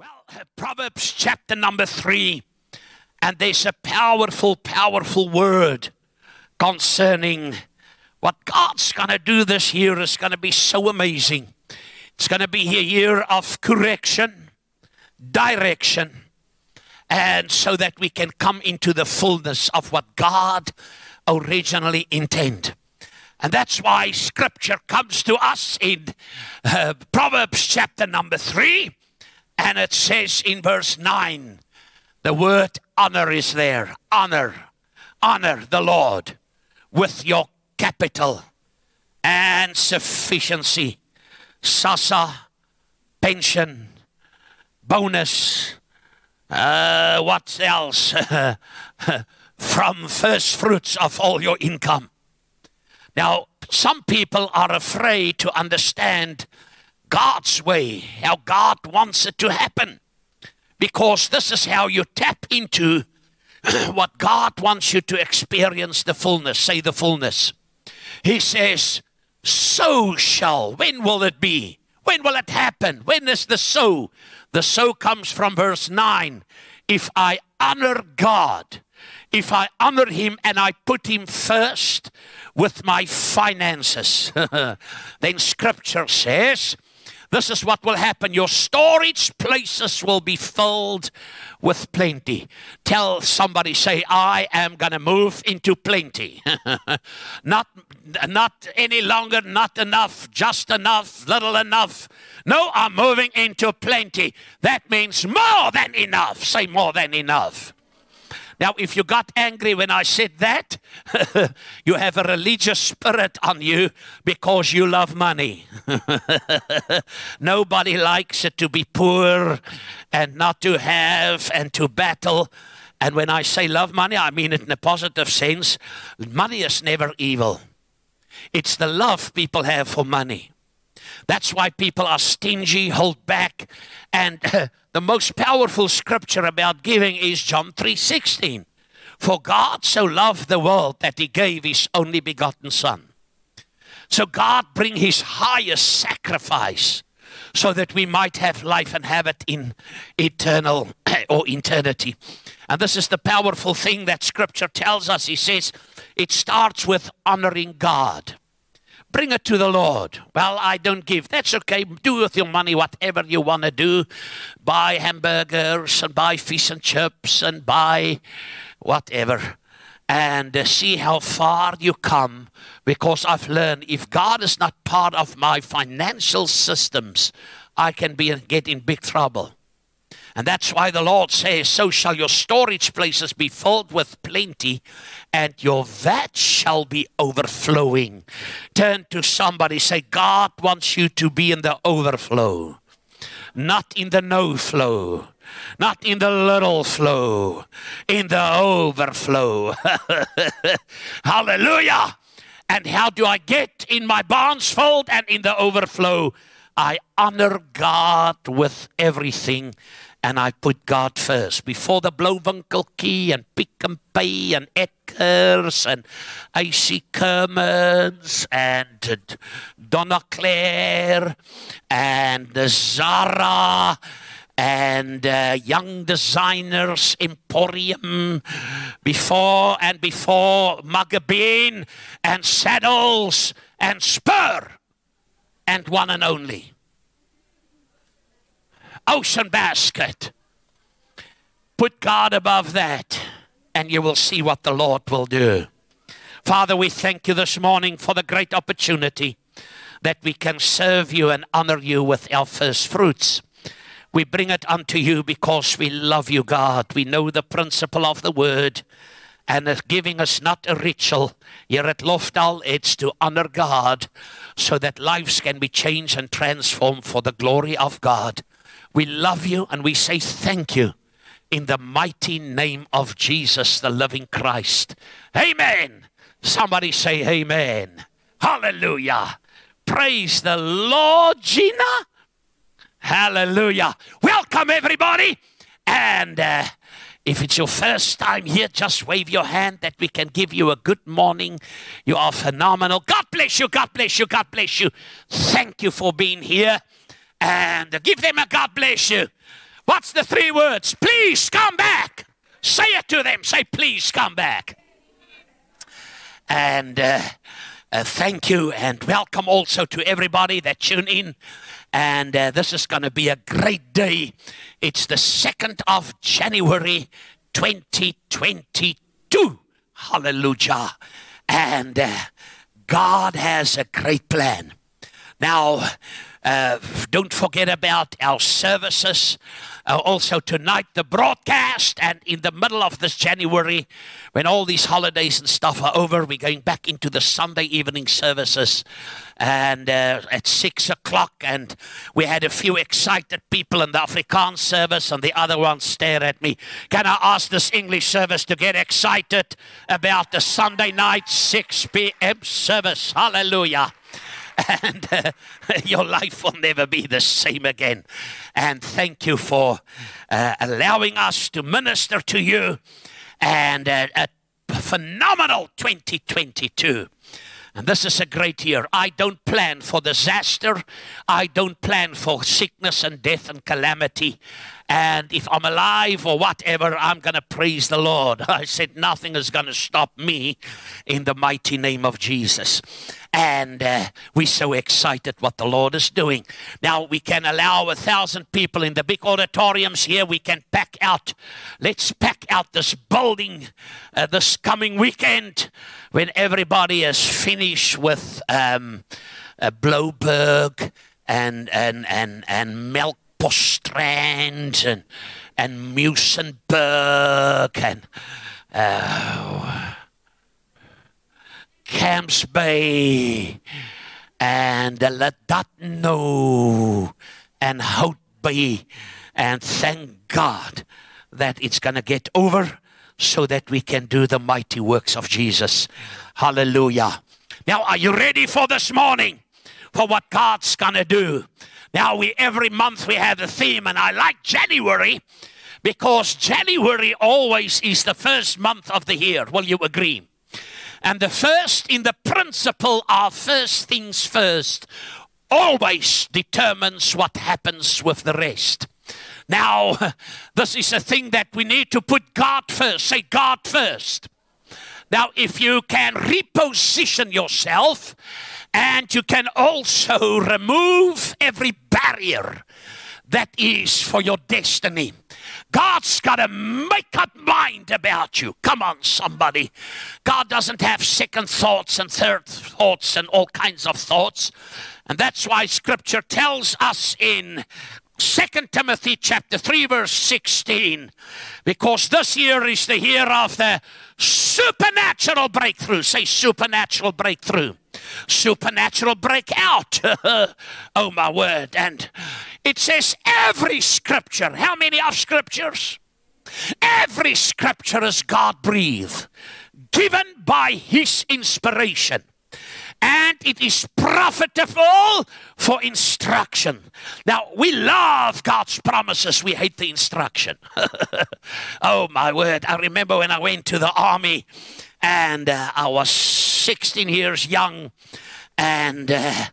Well, Proverbs chapter number three, and there's a powerful, powerful word concerning what God's going to do this year is going to be so amazing. It's going to be a year of correction, direction, and so that we can come into the fullness of what God originally intended. And that's why scripture comes to us in uh, Proverbs chapter number three, and it says in verse nine, the word honor is there. Honor, honor the Lord with your capital and sufficiency. Sasa, pension, bonus, uh, what else? From first fruits of all your income. Now, some people are afraid to understand God's way, how God wants it to happen, because this is how you tap into what God wants you to experience the fullness. Say the fullness. He says, So shall. When will it be? When will it happen? When is the so? The so comes from verse 9. If I honor God, if I honor Him and I put Him first with my finances, then Scripture says, this is what will happen. Your storage places will be filled with plenty. Tell somebody, say, I am going to move into plenty. not, not any longer, not enough, just enough, little enough. No, I'm moving into plenty. That means more than enough. Say more than enough. Now, if you got angry when I said that, you have a religious spirit on you because you love money. Nobody likes it to be poor and not to have and to battle. And when I say love money, I mean it in a positive sense. Money is never evil, it's the love people have for money. That's why people are stingy, hold back, and the most powerful scripture about giving is John 3:16. For God so loved the world that he gave his only begotten son. So God bring his highest sacrifice so that we might have life and have it in eternal or eternity. And this is the powerful thing that scripture tells us. He says it starts with honoring God. Bring it to the Lord. Well, I don't give. That's okay. Do with your money whatever you want to do. Buy hamburgers and buy fish and chips and buy whatever. And uh, see how far you come because I've learned if God is not part of my financial systems, I can be get in big trouble. And that's why the Lord says, So shall your storage places be filled with plenty, and your vat shall be overflowing. Turn to somebody, say, God wants you to be in the overflow, not in the no flow. Not in the little flow, in the overflow. Hallelujah. And how do I get in my barns fold and in the overflow? I honor God with everything and I put God first. Before the Blauwinkel Key and Pick and Pay and Edgars and Ackermans and Donna Claire and the Zara and uh, Young Designers Emporium before and before Magazine and Saddles and Spur and one and only ocean basket. Put God above that, and you will see what the Lord will do. Father, we thank you this morning for the great opportunity that we can serve you and honor you with our first fruits. We bring it unto you because we love you, God. We know the principle of the word and giving us not a ritual here at Lofdal, it's to honor God so that lives can be changed and transformed for the glory of God. We love you and we say thank you in the mighty name of Jesus, the living Christ. Amen. Somebody say amen. Hallelujah. Praise the Lord, Gina. Hallelujah. Welcome, everybody. And uh, if it's your first time here, just wave your hand that we can give you a good morning. You are phenomenal. God bless you. God bless you. God bless you. Thank you for being here and give them a God bless you. What's the three words? Please come back. Say it to them. Say, please come back. And uh, uh, thank you and welcome also to everybody that tune in. And uh, this is going to be a great day. It's the 2nd of January 2022. Hallelujah. And uh, God has a great plan. Now, uh, don't forget about our services. Uh, also tonight the broadcast and in the middle of this january when all these holidays and stuff are over we're going back into the sunday evening services. And uh, at six o'clock and we had a few excited people in the afrikaans service and the other ones stare at me. Can i ask this english service to get excited about the sunday night 6 p.m service? Hallelujah and uh, your life will never be the same again. And thank you for uh, allowing us to minister to you and uh, a phenomenal 2022. And this is a great year. I don't plan for disaster. I don't plan for sickness and death and calamity. And if I'm alive or whatever, I'm going to praise the Lord. I said, nothing is going to stop me in the mighty name of Jesus. And uh, we're so excited what the Lord is doing. Now, we can allow a thousand people in the big auditoriums here. We can pack out. Let's pack out this building uh, this coming weekend when everybody is finished with um, uh, Blouberg and, and, and, and Milk Postrand and, and Muizenberg and uh, Camps Bay and Llandudno and Hout Bay. And thank God that it's going to get over so that we can do the mighty works of Jesus. Hallelujah. Now, are you ready for this morning? For what God's going to do? Now we every month we have a theme, and I like January because January always is the first month of the year. Will you agree? And the first in the principle of first things first always determines what happens with the rest. Now, this is a thing that we need to put God first. Say God first. Now, if you can reposition yourself and you can also remove every barrier that is for your destiny. God's got a make up mind about you. Come on, somebody. God doesn't have second thoughts and third thoughts and all kinds of thoughts. And that's why scripture tells us in Second Timothy chapter 3 verse 16 because this year is the year of the supernatural breakthrough say supernatural breakthrough supernatural breakout oh my word and it says every scripture how many of scriptures every scripture is God breathed given by his inspiration and it is profitable for instruction. Now, we love God's promises, we hate the instruction. oh, my word. I remember when I went to the army and uh, I was 16 years young and. Uh,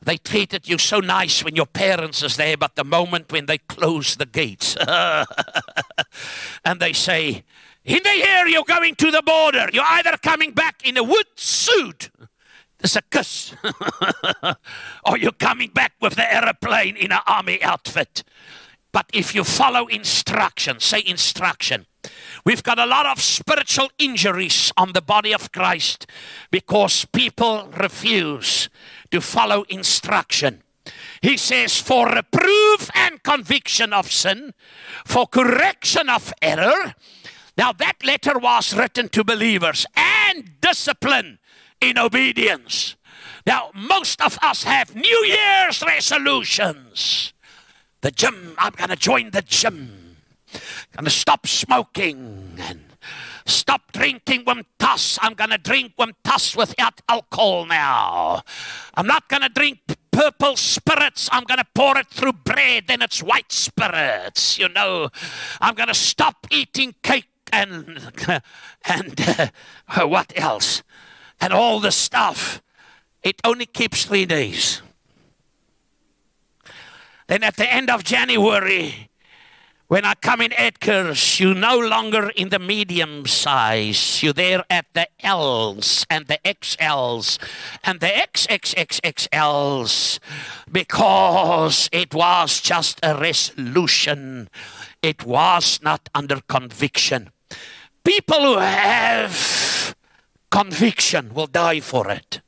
they treated you so nice when your parents is there, but the moment when they close the gates and they say, in the year you're going to the border, you're either coming back in a wood suit there's a kiss. or you're coming back with the aeroplane in an army outfit. But if you follow instruction, say instruction. We've got a lot of spiritual injuries on the body of Christ because people refuse to follow instruction. He says, for reproof and conviction of sin, for correction of error. Now, that letter was written to believers and discipline in obedience. Now, most of us have New Year's resolutions. The gym, I'm going to join the gym. Going to stop smoking and stop drinking Wimtas. I'm going to drink Wimtas without alcohol now. I'm not going to drink purple spirits. I'm going to pour it through bread, then it's white spirits. You know, I'm going to stop eating cake and and uh, what else? and all the stuff, it only keeps three days. Then at the end of January, When I come in Edgar's, you're no longer in the medium size. You're there at the L's and the XLs and the XXXXLs because it was just a resolution. It was not under conviction. People who have conviction will die for it.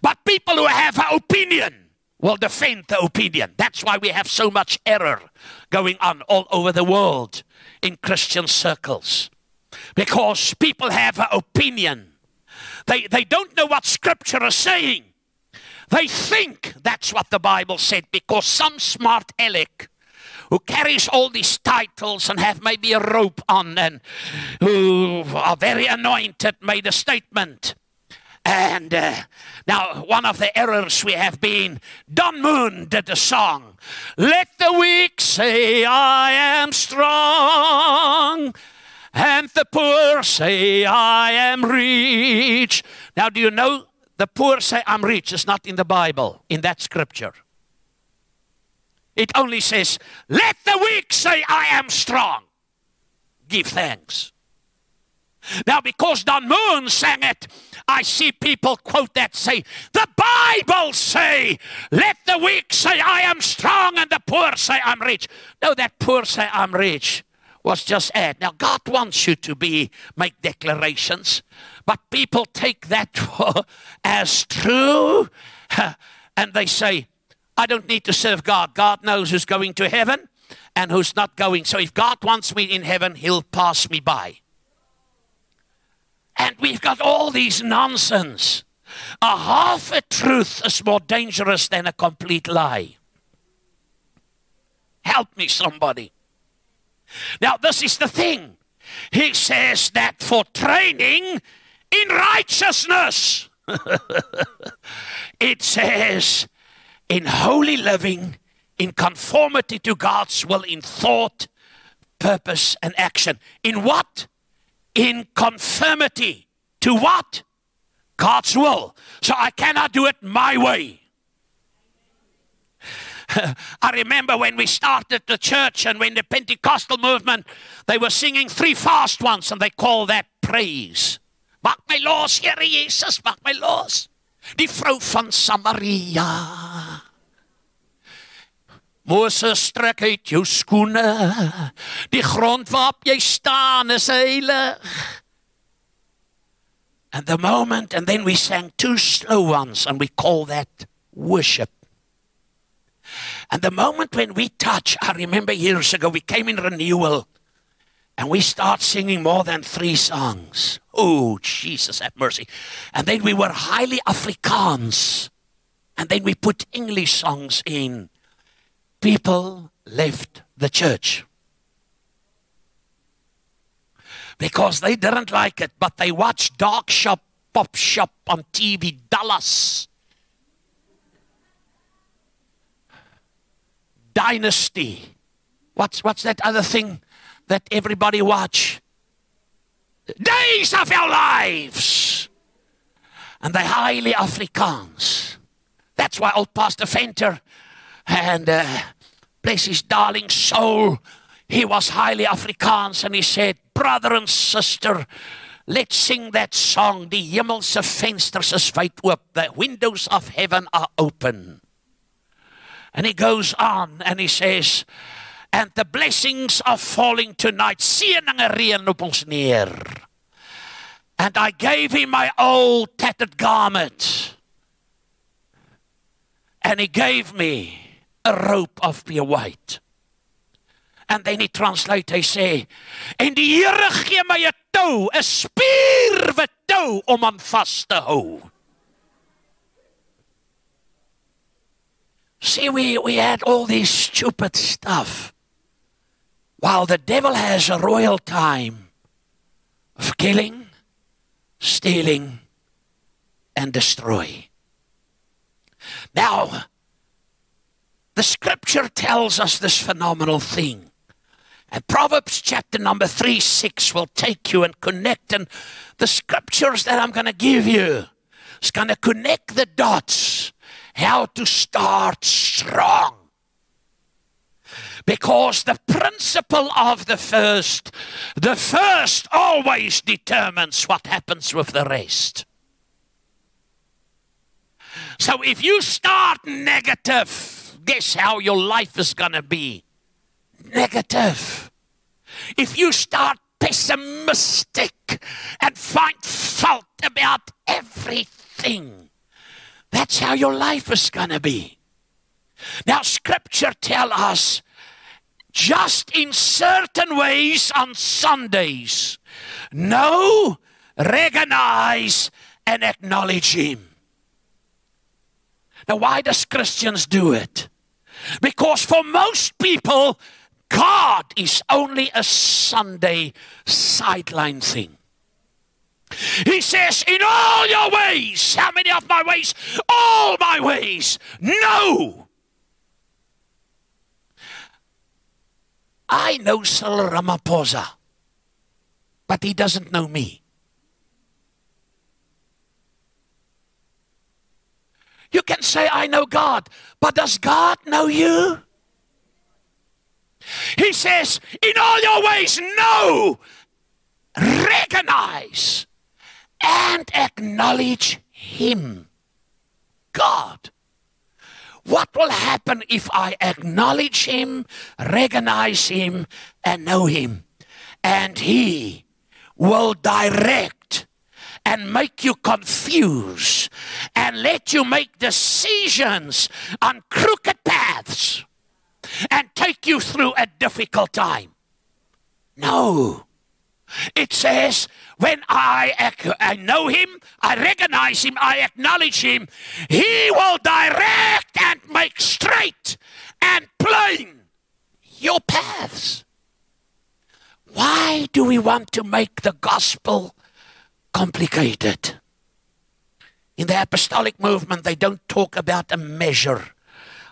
But people who have an opinion will defend the opinion. That's why we have so much error going on all over the world in Christian circles. Because people have an opinion. They, they don't know what Scripture is saying. They think that's what the Bible said because some smart aleck who carries all these titles and have maybe a rope on and who are very anointed made a statement and uh, now, one of the errors we have been Don Moen did a song. Let the weak say, I am strong. And the poor say, I am rich. Now, do you know the poor say, I'm rich? It's not in the Bible, in that scripture. It only says, Let the weak say, I am strong. Give thanks. Now, because Don Moen sang it, I see people quote that say, The Bible say, let the weak say, I am strong, and the poor say, I'm rich. No, that poor say, I'm rich was just add. Now, God wants you to be make declarations, but people take that as true, and they say, I don't need to serve God. God knows who's going to heaven and who's not going. So if God wants me in heaven, He'll pass me by. And we've got all these nonsense. A half a truth is more dangerous than a complete lie. Help me, somebody. Now, this is the thing. He says that for training in righteousness, it says in holy living, in conformity to God's will, in thought, purpose, and action. In what? In conformity to what? God's will. So I cannot do it my way. I remember when we started the church and when the Pentecostal movement, they were singing three fast ones and they call that praise. Maak my los, Here Jesus, maak my los. Die vrou van Samaria. Moses trek uit jou skoene. Die grond waarop jy staan is heilig. And the moment and then we sang two slow ones and we call that worship. And the moment when we touch, I remember years ago we came in renewal and we start singing more than three songs. Oh, Jesus, have mercy. And then we were highly Afrikaans. And then we put English songs in people left the church because they didn't like it, but they watched Dark Shop, Pop Shop on TV, Dallas, Dynasty. What's, what's that other thing that everybody watch? Days of Our Lives. And they highly Afrikaans. That's why old Pastor Venter and uh, bless his darling soul, he was highly Afrikaans and he said, Brother and sister, let's sing that song. Die hemelse vensters is wyd oop. The windows of heaven are open. And he goes on and he says, and the blessings are falling tonight. Seëninge reën op ons. And I gave him my old tattered garment. And he gave me a rope of pure white. And then he translate hy sê en die Here gee my 'n tou, 'n spierwit tou om aan vas te hou. See, we, we had all this stupid stuff. While the devil has a royal time of killing, stealing, and destroy. Now, the scripture tells us this phenomenal thing. And Proverbs chapter number 3 6 will take you and connect. And the scriptures that I'm going to give you is going to connect the dots how to start strong. Because the principle of the first, the first always determines what happens with the rest. So if you start negative, guess how your life is going to be? Negative. If you start pessimistic and find fault about everything, that's how your life is going to be. Now, scripture tell us just in certain ways on Sundays, know, recognize, and acknowledge Him. Now, why does Christians do it? Because for most people, God is only a Sunday sideline thing. He says, In all your ways, how many of my ways? All my ways. No. I know Cyril Ramaphosa, but he doesn't know me. You can say, I know God, but does God know you? He says, in all your ways, know, recognize, and acknowledge Him, God. What will happen if I acknowledge Him, recognize Him, and know Him? And He will direct and make you confuse and let you make decisions on crooked paths and take you through a difficult time. No. It says, when I, I know him, I recognize him, I acknowledge him, he will direct and make straight and plain your paths. Why do we want to make the gospel complicated? In the apostolic movement, they don't talk about a measure.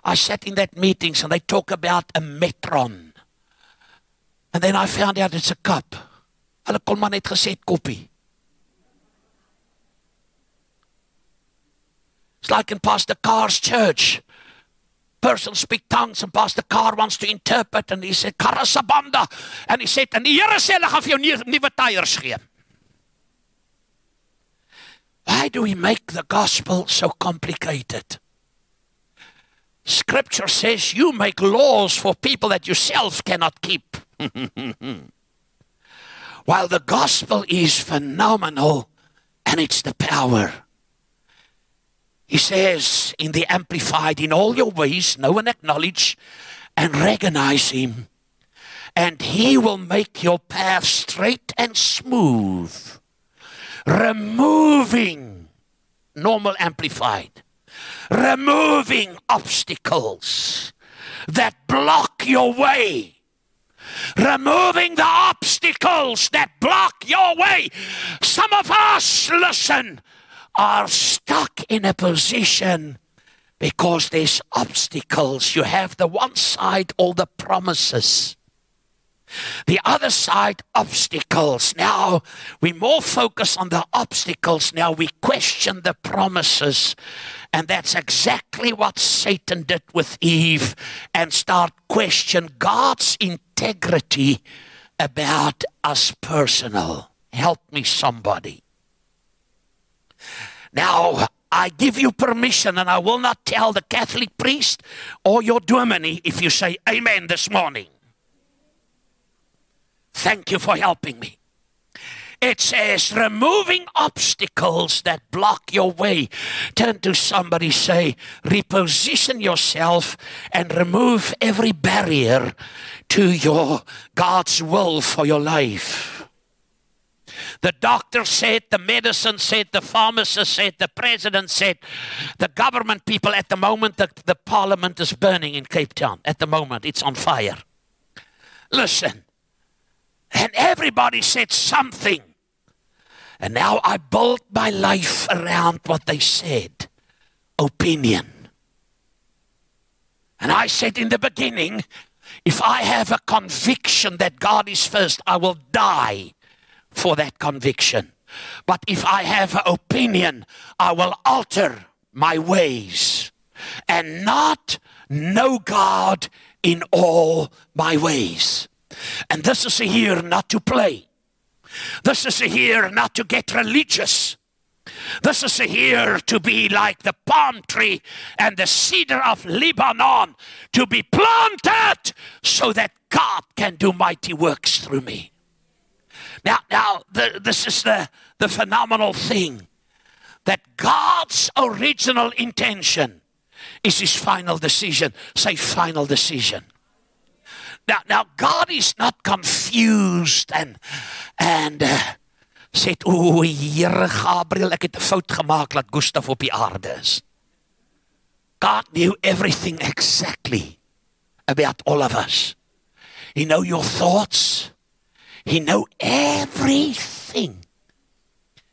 I sat in that meetings and they talk about a metron. And then I found out it's a cup. Hulle kon maar net gesê koppie. It's like in Pastor Carr's church. Person speak tongues and Pastor Carr wants to interpret and he said Karasabanda and he said en die Here sê hulle gaan vir jou nuwe tyres gee. Why do we make the gospel so complicated? Scripture says you make laws for people that yourself cannot keep. While the gospel is phenomenal and it's the power. He says in the Amplified, in all your ways, know and acknowledge and recognize Him, and He will make your path straight and smooth, removing, normal Amplified, removing obstacles that block your way removing the obstacles that block your way. Some of us, listen, are stuck in a position because there's obstacles. You have the one side, all the promises. The other side, obstacles. Now we more focus on the obstacles. Now we question the promises. And that's exactly what Satan did with Eve and start question God's integrity about us personal. Help me somebody. Now, I give you permission and I will not tell the Catholic priest or your dominie if you say amen this morning. Thank you for helping me. It says, removing obstacles that block your way. Turn to somebody, say, reposition yourself and remove every barrier to your God's will for your life. The doctor said, the medicine said, the pharmacist said, the president said, the government people at the moment, the, the parliament is burning in Cape Town. At the moment, it's on fire. Listen, and everybody said something. And now I built my life around what they said opinion. And I said in the beginning, if I have a conviction that God is first, I will die for that conviction. But if I have an opinion, I will alter my ways and not know God in all my ways. And this is a year not to play. This is a year not to get religious. This is a year to be like the palm tree and the cedar of Lebanon, to be planted so that God can do mighty works through me. Now, now the, this is the, the phenomenal thing that God's original intention is his final decision. Say, final decision. Now, now God is not confused and, and uh, sê o Here Gabriel ek het 'n fout gemaak dat Gustaf op die aarde is. God knew everything exactly about all of us. He know your thoughts. He know everything.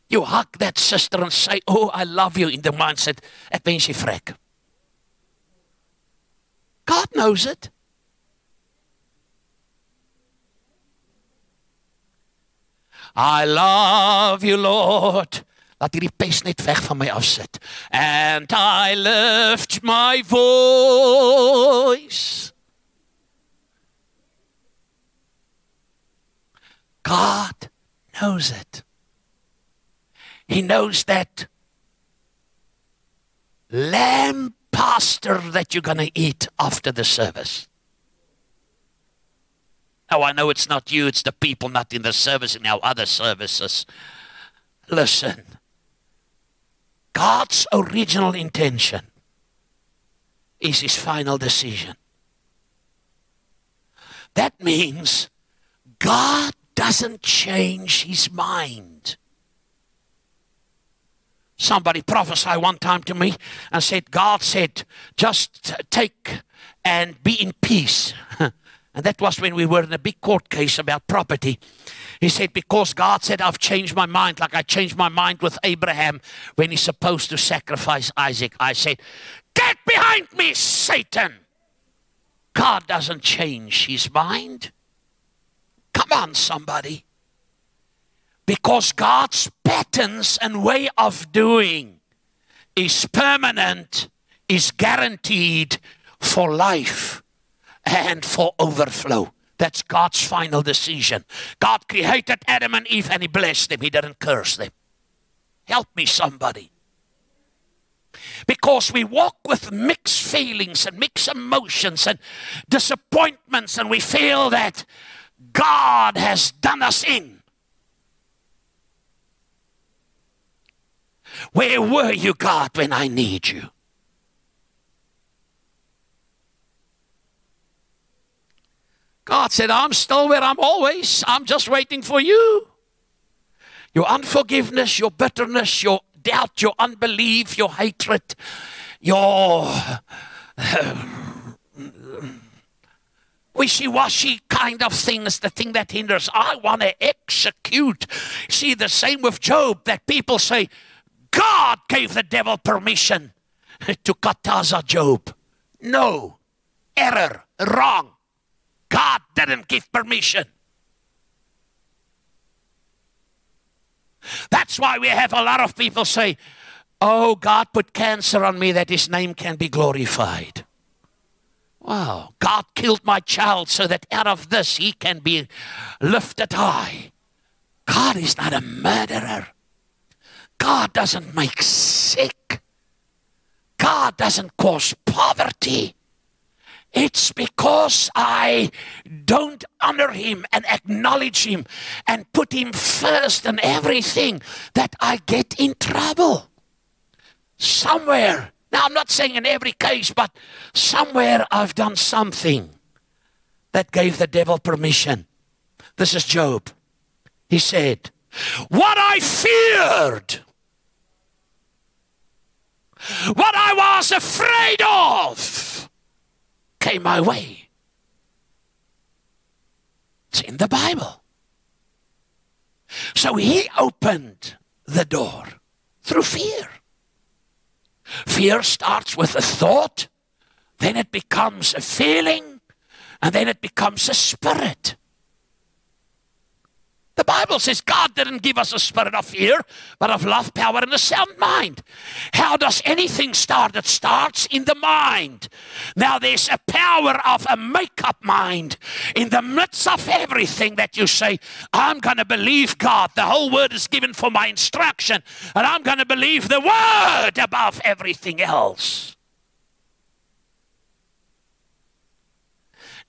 You hug that sister and say, "Oh, I love you" in the mindset ek wens jy vrek. God knows it. I love you, Lord. Laat hierdie pes net weg van my afsit. And I lift my voice. God knows it. He knows that lamb pastor that you're going to eat after the service. Oh, I know it's not you, it's the people not in the service in our other services. Listen, God's original intention is his final decision. That means God doesn't change his mind. Somebody prophesied one time to me and said, God said, just take and be in peace. And that was when we were in a big court case about property. He said, Because God said, I've changed my mind, like I changed my mind with Abraham when he's supposed to sacrifice Isaac. I said, Get behind me, Satan! God doesn't change his mind. Come on, somebody. Because God's patterns and way of doing is permanent, is guaranteed for life and for overflow. That's God's final decision. God created Adam and Eve and He blessed them, He didn't curse them. Help me, somebody. Because we walk with mixed feelings and mixed emotions and disappointments, and we feel that God has done us in. Where were you, God, when I need you? God said, I'm still where I'm always. I'm just waiting for you. Your unforgiveness, your bitterness, your doubt, your unbelief, your hatred, your wishy washy kind of things, the thing that hinders. I want to execute. See, the same with Job, that people say, God gave the devil permission to kataza Job. No, error, wrong. God didn't give permission. That's why we have a lot of people say, Oh, God put cancer on me that his name can be glorified. Wow, God killed my child so that out of this he can be lifted high. God is not a murderer. God doesn't make sick. God doesn't cause poverty. It's because I don't honor him and acknowledge him and put him first in everything that I get in trouble. Somewhere, now I'm not saying in every case, but somewhere I've done something that gave the devil permission. This is Job. He said, What I feared, what I was afraid of, came my way. It's in the Bible. So he opened the door through fear. Fear starts with a thought, then it becomes a feeling, and then it becomes a spirit. The Bible says God didn't give us a spirit of fear, but of love, power, and a sound mind. How does anything start? It starts in the mind. Now, there's a power of a make up mind in the midst of everything that you say, I'm going to believe God. The whole word is given for my instruction, and I'm going to believe the word above everything else.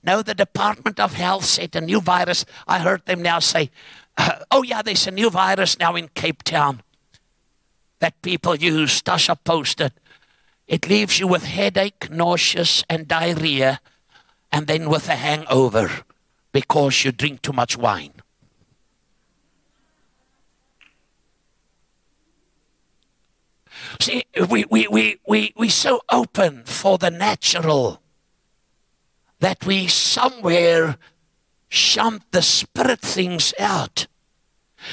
No, the Department of Health said a new virus. I heard them now say, uh, oh, yeah, there's a new virus now in Cape Town that people use. Tasha posted. It leaves you with headache, nauseous, and diarrhea, and then with a hangover because you drink too much wine. See, we, we, we, we, we so open for the natural that we somewhere shunt the spirit things out.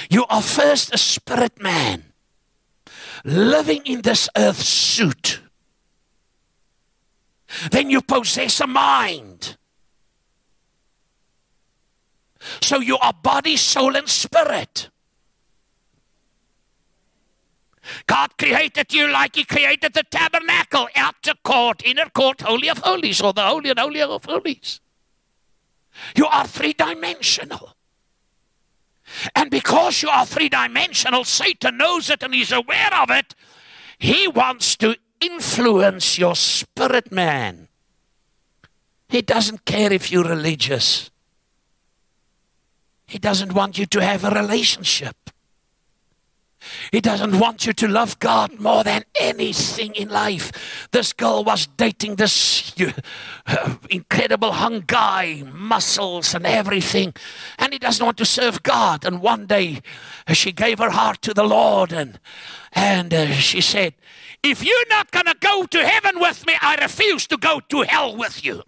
You are first a spirit man, living in this earth suit. Then you possess a mind. So you are body, soul, and spirit. God created you like He created the tabernacle, outer court, inner court, holy of holies, or the holy and holy of holies. You are three dimensional. And because you are three dimensional, Satan knows it and he's aware of it. He wants to influence your spirit man. He doesn't care if you're religious, he doesn't want you to have a relationship. He doesn't want you to love God more than anything in life. This girl was dating this uh, incredible hung guy, muscles and everything, and he doesn't want to serve God. And one day uh, she gave her heart to the Lord and, and uh, she said, If you're not going to go to heaven with me, I refuse to go to hell with you.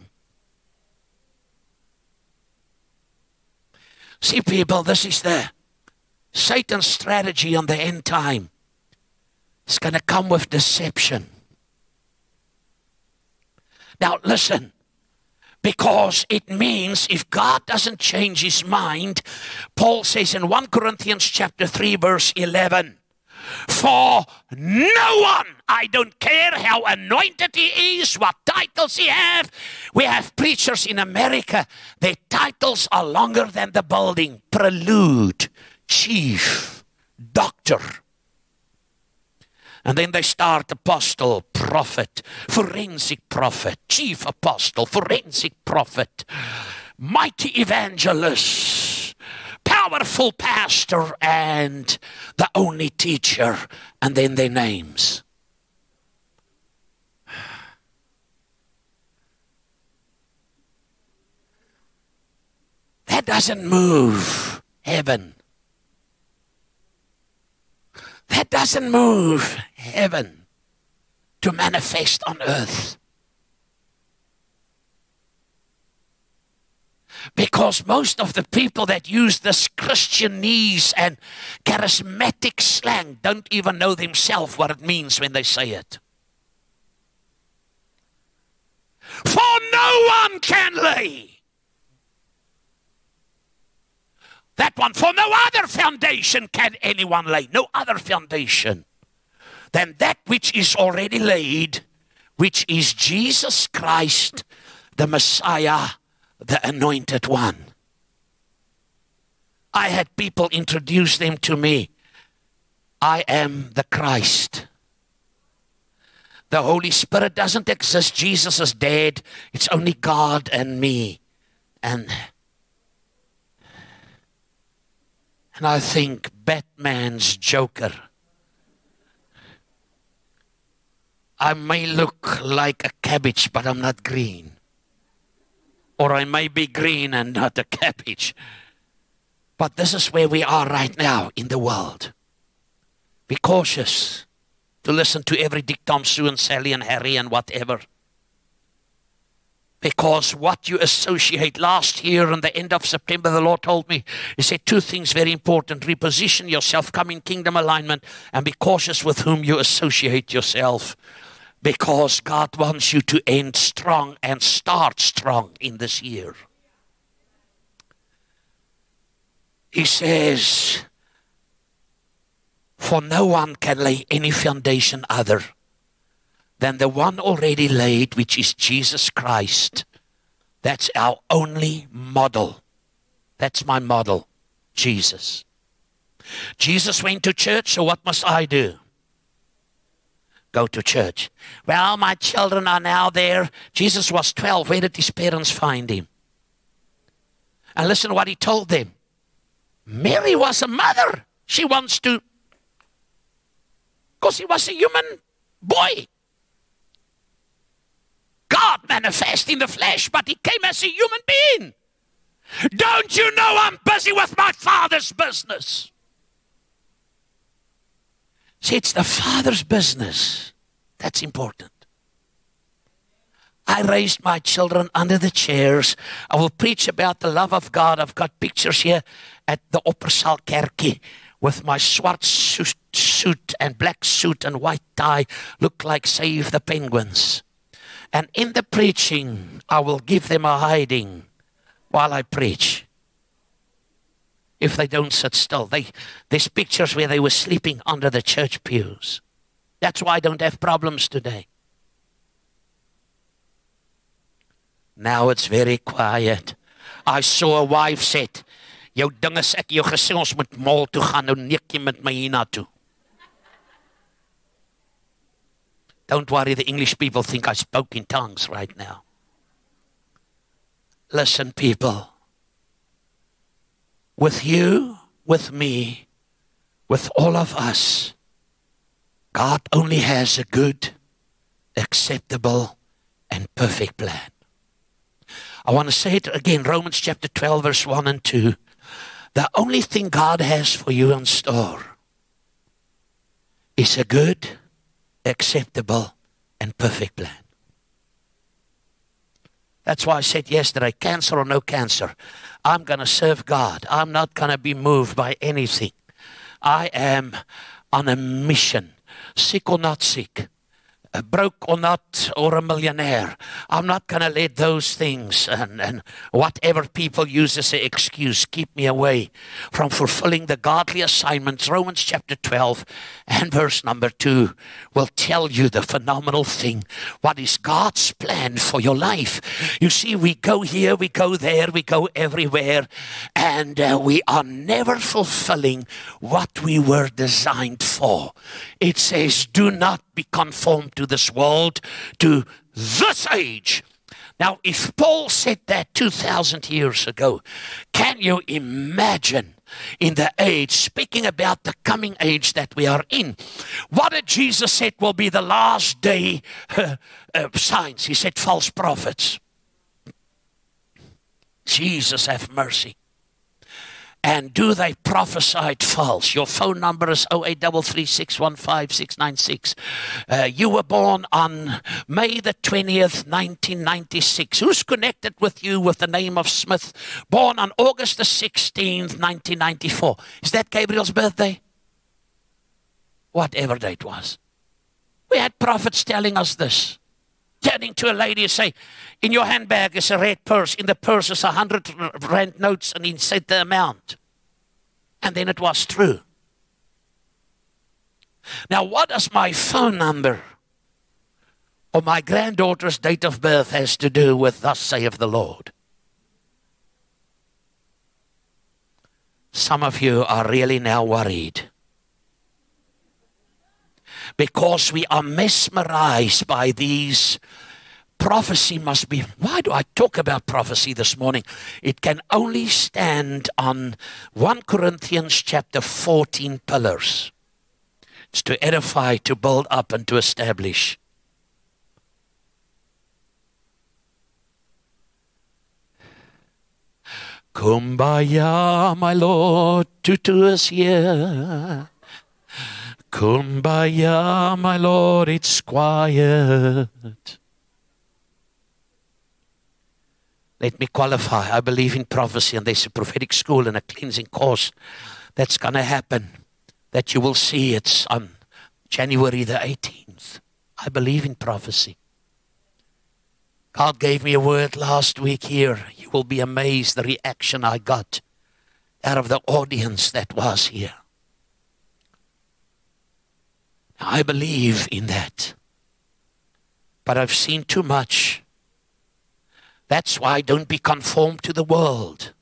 See, people, this is the Satan's strategy on the end time is going to come with deception. Now, listen, because it means if God doesn't change his mind, Paul says in 1 Corinthians chapter 3 verse 11, for no one, I don't care how anointed he is, what titles he have. We have preachers in America, their titles are longer than the building. Prelude, chief, doctor. And then they start apostle, prophet, forensic prophet, chief apostle, forensic prophet, mighty evangelist, powerful pastor, and the only teacher, and then their names. That doesn't move heaven. That doesn't move heaven to manifest on earth. Because most of the people that use this Christianese and charismatic slang don't even know themselves what it means when they say it. For no one can lay That one, for no other foundation can anyone lay, no other foundation than that which is already laid, which is Jesus Christ, the Messiah, the anointed one. I had people introduce them to me. I am the Christ. The Holy Spirit doesn't exist. Jesus is dead. It's only God and me. And And I think Batman's Joker. I may look like a cabbage, but I'm not green. Or I may be green and not a cabbage. But this is where we are right now in the world. Be cautious to listen to every Dick, Tom, Sue, and Sally, and Harry, and whatever because what you associate last year and the end of September, the Lord told me, He said two things very important reposition yourself, come in kingdom alignment, and be cautious with whom you associate yourself because God wants you to end strong and start strong in this year. He says, For no one can lay any foundation other than the one already laid, which is Jesus Christ. That's our only model. That's my model, Jesus. Jesus went to church, so what must I do? Go to church. Well, my children are now there. Jesus was 12. Where did his parents find him? And listen to what he told them. Mary was a mother. She wants to, because he was a human boy. God manifest in the flesh, but he came as a human being. Don't you know I'm busy with my father's business? See, it's the father's business. That's important. I raised my children under the chairs. I will preach about the love of God. I've got pictures here at the Oppersal Kerkie with my swart suit, suit and black suit and white tie, look like Save the Penguins. And in the preaching, I will give them a hiding while I preach. If they don't sit still, they, there's pictures where they were sleeping under the church pews. That's why I don't have problems today. Now it's very quiet. I saw a wife said, "Jou ding is ek jou gesê ons moet mall toe gaan nou neek jy met my hiernatoe." Don't worry, the English people think I spoke in tongues right now. Listen, people. With you, with me, with all of us, God only has a good, acceptable, and perfect plan. I want to say it again Romans chapter 12, verse 1 and 2. The only thing God has for you in store is a good, acceptable, and perfect plan. That's why I said yesterday cancer or no cancer, I'm going to serve God. I'm not going to be moved by anything. I am on a mission, sick or not sick broke or not, or a millionaire. I'm not going to let those things and, and whatever people use as an excuse keep me away from fulfilling the godly assignments. Romans chapter 12 and verse number 2 will tell you the phenomenal thing. What is God's plan for your life? You see, we go here, we go there, we go everywhere, and uh, we are never fulfilling what we were designed for. It says, Do not be conformed to this world, to this age. Now, if Paul said that 2,000 years ago, can you imagine in the age, speaking about the coming age that we are in? What did Jesus said will be the last day uh, uh, signs? He said false prophets. Jesus have mercy and do they prophesied false? Your phone number is 0833615696. Uh, you were born on May the 20th, 1996. Who's connected with you with the name of Smith? Born on August the 16th, 1994. Is that Gabriel's birthday? Whatever date was. We had prophets telling us this turning to a lady and say, in your handbag is a red purse. In the purse is a hundred rand notes, and he said the amount. And then it was true. Now, what does my phone number or my granddaughter's date of birth has to do with thus saith the Lord? Some of you are really now worried because we are mesmerized by these prophecy must be why do i talk about prophecy this morning? It can only stand on 1 corinthians chapter 14 pillars. It's to edify to build up and to establish. Kumbaya, my Lord, to us here. Kumbaya, my Lord, it's quiet. Let me qualify. I believe in prophecy, and there's a prophetic school and a cleansing course that's going to happen. That you will see it's on January the 18th. I believe in prophecy. God gave me a word last week here. You will be amazed the reaction I got out of the audience that was here. I believe in that. But I've seen too much. That's why don't be conformed to the world,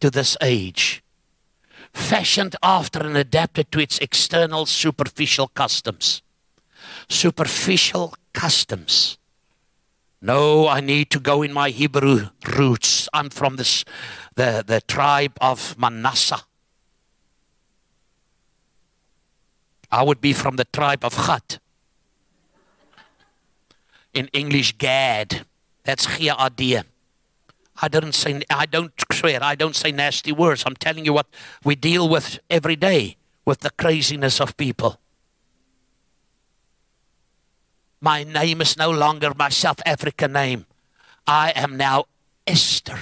to this age, fashioned after and adapted to its external superficial customs. Superficial customs. No, I need to go in my Hebrew roots. I'm from this, the, the tribe of Manasseh. I would be from the tribe of Gad. In English, Gad. That's G-A-D. I don't say I don't swear, I don't say nasty words. I'm telling you what we deal with every day with the craziness of people. My name is no longer my South African name. I am now Esther.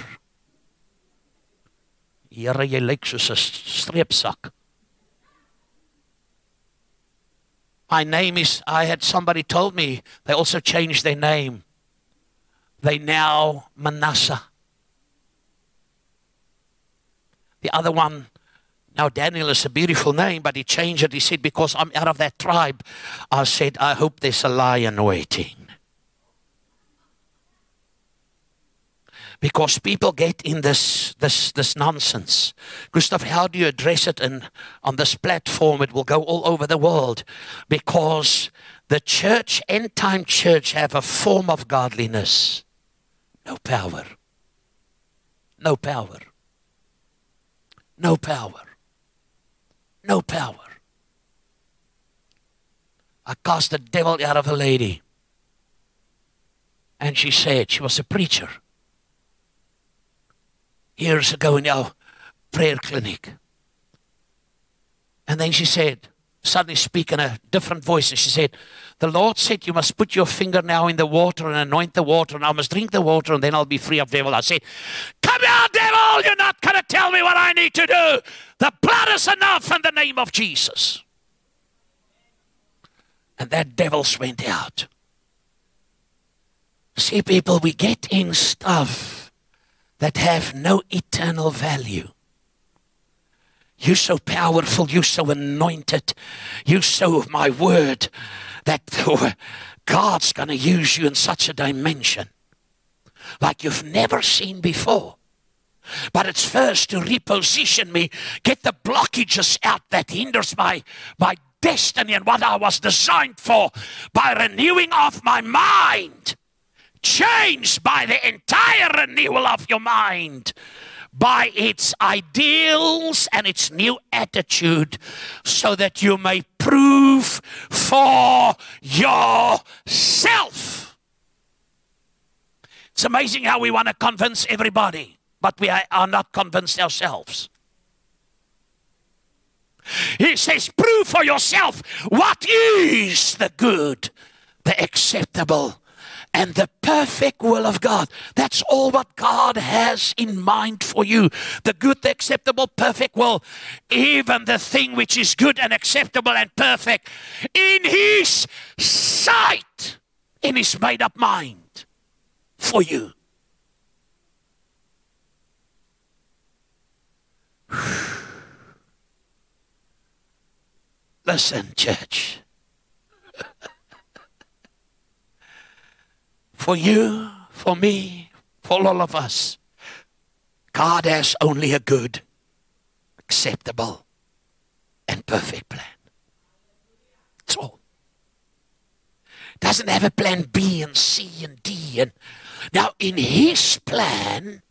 Here jy lyk soos 'n streepsak. My name is, I had somebody told me they also changed their name. They now Manasseh. The other one, now Daniel is a beautiful name, but he changed it. He said, Because I'm out of that tribe, I said, I hope there's a lion waiting. Because people get in this this this nonsense. Gustav, how do you address it and on this platform? It will go all over the world because the church end time church have a form of godliness. No power. No power. No power. No power. I cast the devil out of a lady. And she said she was a preacher years ago in our prayer clinic. And then she said, suddenly speaking a different voice, and she said, The Lord said, You must put your finger now in the water and anoint the water, and I must drink the water, and then I'll be free of devil. I said, Come here, devil! You're not going to tell me what I need to do. The blood is enough in the name of Jesus. And that devils went out. See, people, we get in stuff that have no eternal value. You're so powerful, you're so anointed, you're so of my word that oh, God's going to use you in such a dimension like you've never seen before. But it's first to reposition me, get the blockages out that hinders my, my destiny and what I was designed for by renewing of my mind changed by the entire renewal of your mind, by its ideals and its new attitude, so that you may prove for yourself. It's amazing how we want to convince everybody, but we are not convinced ourselves. He says, prove for yourself what is the good, the acceptable, and the perfect will of God. That's all what God has in mind for you. The good, the acceptable, perfect will. Even the thing which is good and acceptable and perfect in His sight, in His made up mind for you. Listen, church. For you, for me, for all of us. God has only a good, acceptable, and perfect plan. That's all. Doesn't have a plan B and C and D. And now, in His plan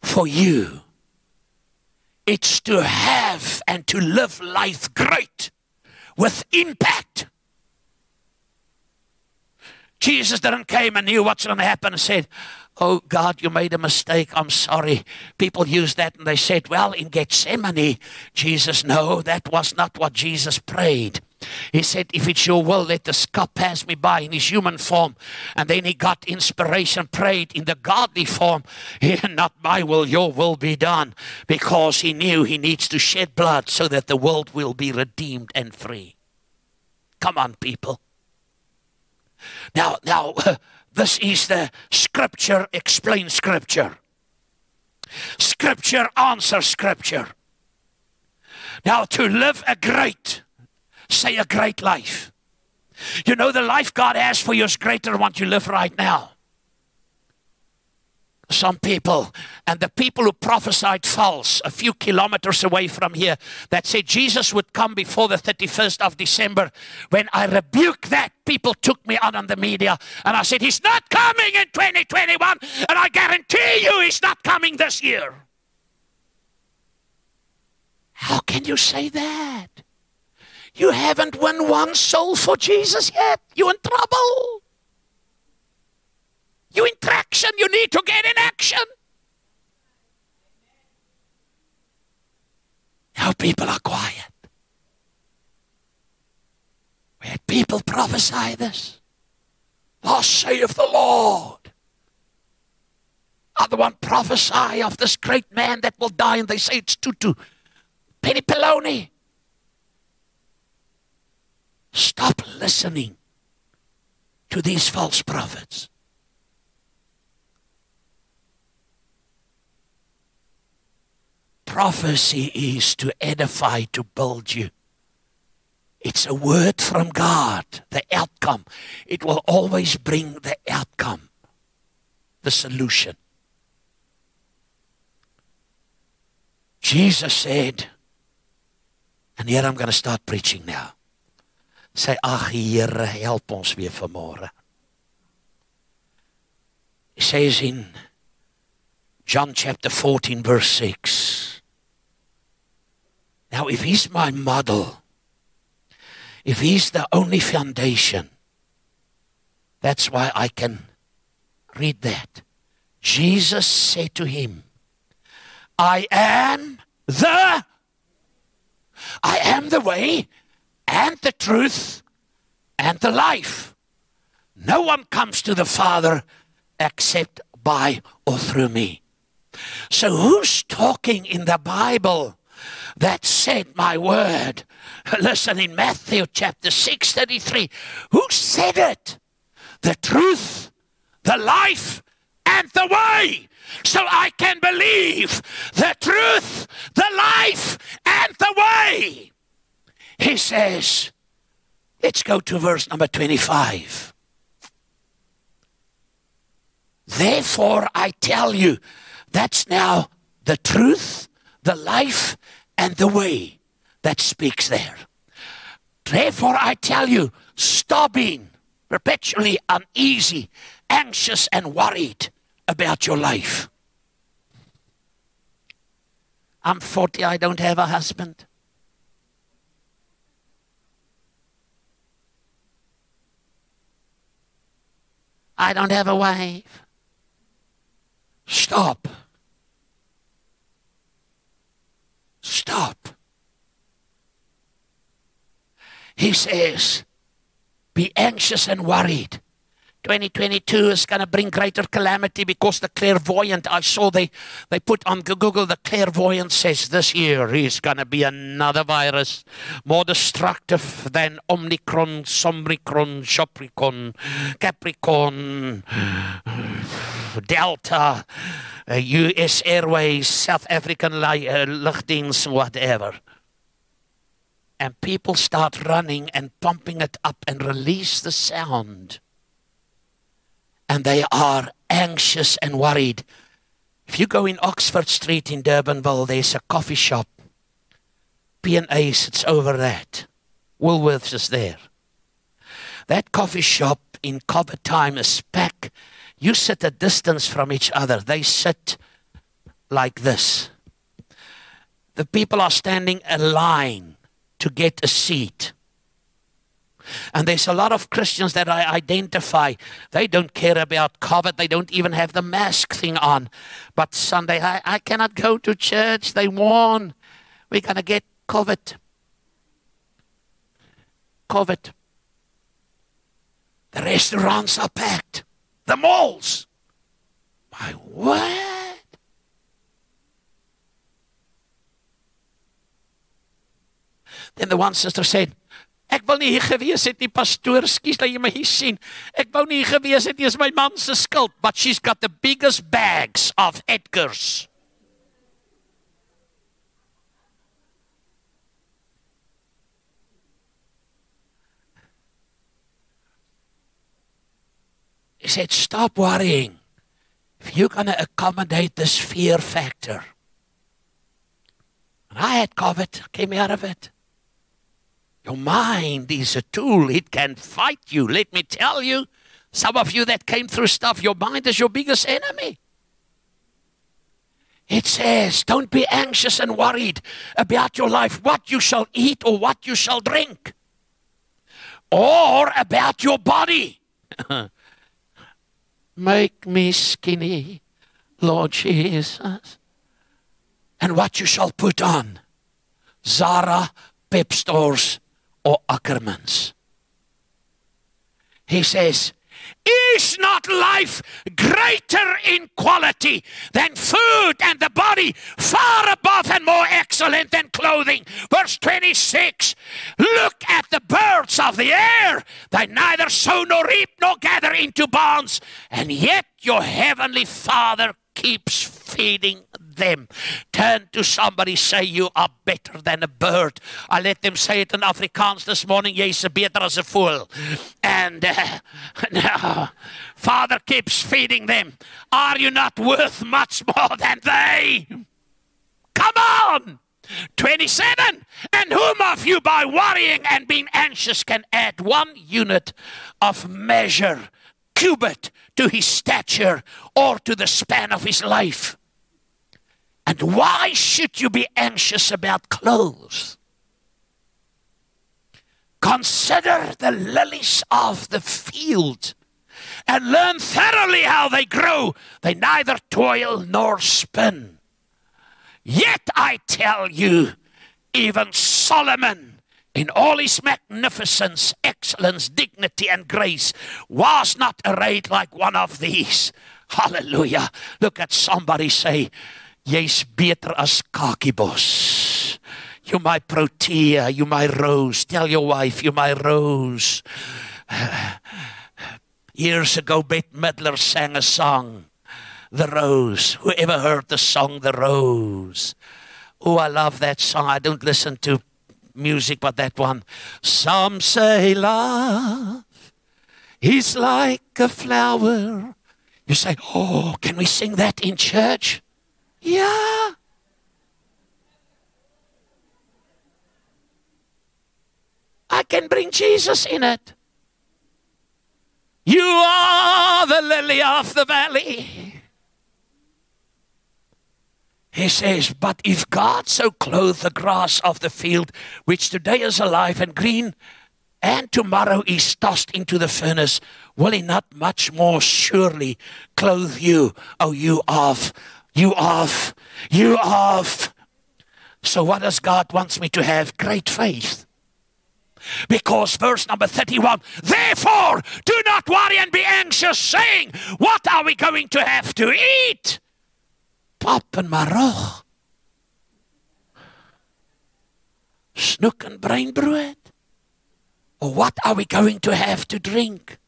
for you, it's to have and to live life great with impact Jesus didn't came and knew what's going to happen and said, Oh God, you made a mistake. I'm sorry. People use that and they said, Well, in Gethsemane, Jesus, no, that was not what Jesus prayed. He said, If it's your will, let this cup pass me by in his human form. And then he got inspiration, prayed in the godly form, Not my will, your will be done. Because he knew he needs to shed blood so that the world will be redeemed and free. Come on, people. Now, now, this is the scripture explain scripture. Scripture answer scripture. Now, to live a great, say a great life. You know, the life God has for you is greater than what you live right now. Some people, and the people who prophesied false a few kilometers away from here, that said Jesus would come before the 31st of December. When I rebuked that, people took me out on the media and I said, He's not coming in 2021, and I guarantee you He's not coming this year. How can you say that? You haven't won one soul for Jesus yet. You're in trouble. You in traction. You need to get in action. Now people are quiet. We had people prophesy this. Thus saith the Lord. Other one prophesy of this great man that will die, and they say it's Tutu. Penny Peloni. Stop listening to these false prophets. Prophecy is to edify, to build you. It's a word from God, the outcome. It will always bring the outcome, the solution. Jesus said, and here I'm going to start preaching now. Sê ag Here, help ons weer vanmôre. He says in John chapter 14 verse 6. Now if he's my model, if he's the only foundation, that's why I can read that. Jesus said to him, I am the I am the way and the truth and the life. No one comes to the Father except by or through me. So, who's talking in the Bible that said my word? Listen, in Matthew chapter 6 33, who said it? The truth, the life, and the way. So I can believe the truth, the life, and the way. He says, let's go to verse number 25. Therefore, I tell you, that's now the truth, the life, and the way that speaks there. Therefore, I tell you, stop being perpetually uneasy, anxious, and worried about your life. I'm 40, I don't have a husband. I don't have a wife. Stop. Stop. He says, be anxious and worried 2022 is going to bring greater calamity because the clairvoyant, I saw they, they put on Google, the clairvoyant says this year is going to be another virus more destructive than Omicron, Somicron, Shopricon, Capricorn, Delta, uh, US Airways, South African li- uh, whatever. And people start running and pumping it up and release the sound and they are anxious and worried. If you go in Oxford Street in Durbanville, there's a coffee shop. P&A sits over that. Woolworths is there. That coffee shop in COVID time is packed. You sit a distance from each other. They sit like this. The people are standing a line to get a seat. And there's a lot of Christians that I identify. They don't care about COVID. They don't even have the mask thing on. But Sunday, I, I cannot go to church. They warn we're going to get COVID. COVID. The restaurants are packed. The malls. My word. Then the one sister said, Ek wil nie hier gewees het nie, pastoor. Skus dat jy my hier sien. Ek wou nie hier gewees het nie, is my man se skuld, but she's got the biggest bags of Edgars. He said, Stop worrying. If you're going to accommodate this fear factor. And I had COVID, came out of it. Your mind is a tool, it can fight you. Let me tell you, some of you that came through stuff, your mind is your biggest enemy. It says, Don't be anxious and worried about your life, what you shall eat or what you shall drink, or about your body. Make me skinny, Lord Jesus. And what you shall put on Zara, Pep Stores, or Ackermans. He says, is not life greater in quality than food and the body far above and more excellent than clothing? Verse 26 Look at the birds of the air. They neither sow nor reap nor gather into barns, and yet your heavenly Father keeps feeding them. Turn to somebody, say you are better than a bird. I let them say it in Afrikaans this morning. Jy's beter as a fool. And uh, Father keeps feeding them. Are you not worth much more than they? Come on! 27. And whom of you by worrying and being anxious can add one unit of measure, cubit, to his stature or to the span of his life? And why should you be anxious about clothes? Consider the lilies of the field and learn thoroughly how they grow. They neither toil nor spin. Yet I tell you, even Solomon, in all his magnificence, excellence, dignity, and grace, was not arrayed like one of these. Hallelujah. Look at somebody say, Jy's beter as kakiebos. You my protea, you my rose. Tell your wife, you my rose. Years ago, Bette Midler sang a song, The Rose. Whoever heard the song, The Rose? Oh, I love that song. I don't listen to music but that one. Some say love is like a flower. You say, Oh, can we sing that in church? Yeah. I can bring Jesus in it. You are the lily of the valley. He says, But if God so clothe the grass of the field, which today is alive and green, and tomorrow is tossed into the furnace, will he not much more surely clothe you, O you of you of, you of. So, what does God wants me to have? Great faith. Because verse number 31 Therefore, do not worry and be anxious, saying, What are we going to have to eat? Pap en marog. and en breinbrood. Or what are we going to have to drink?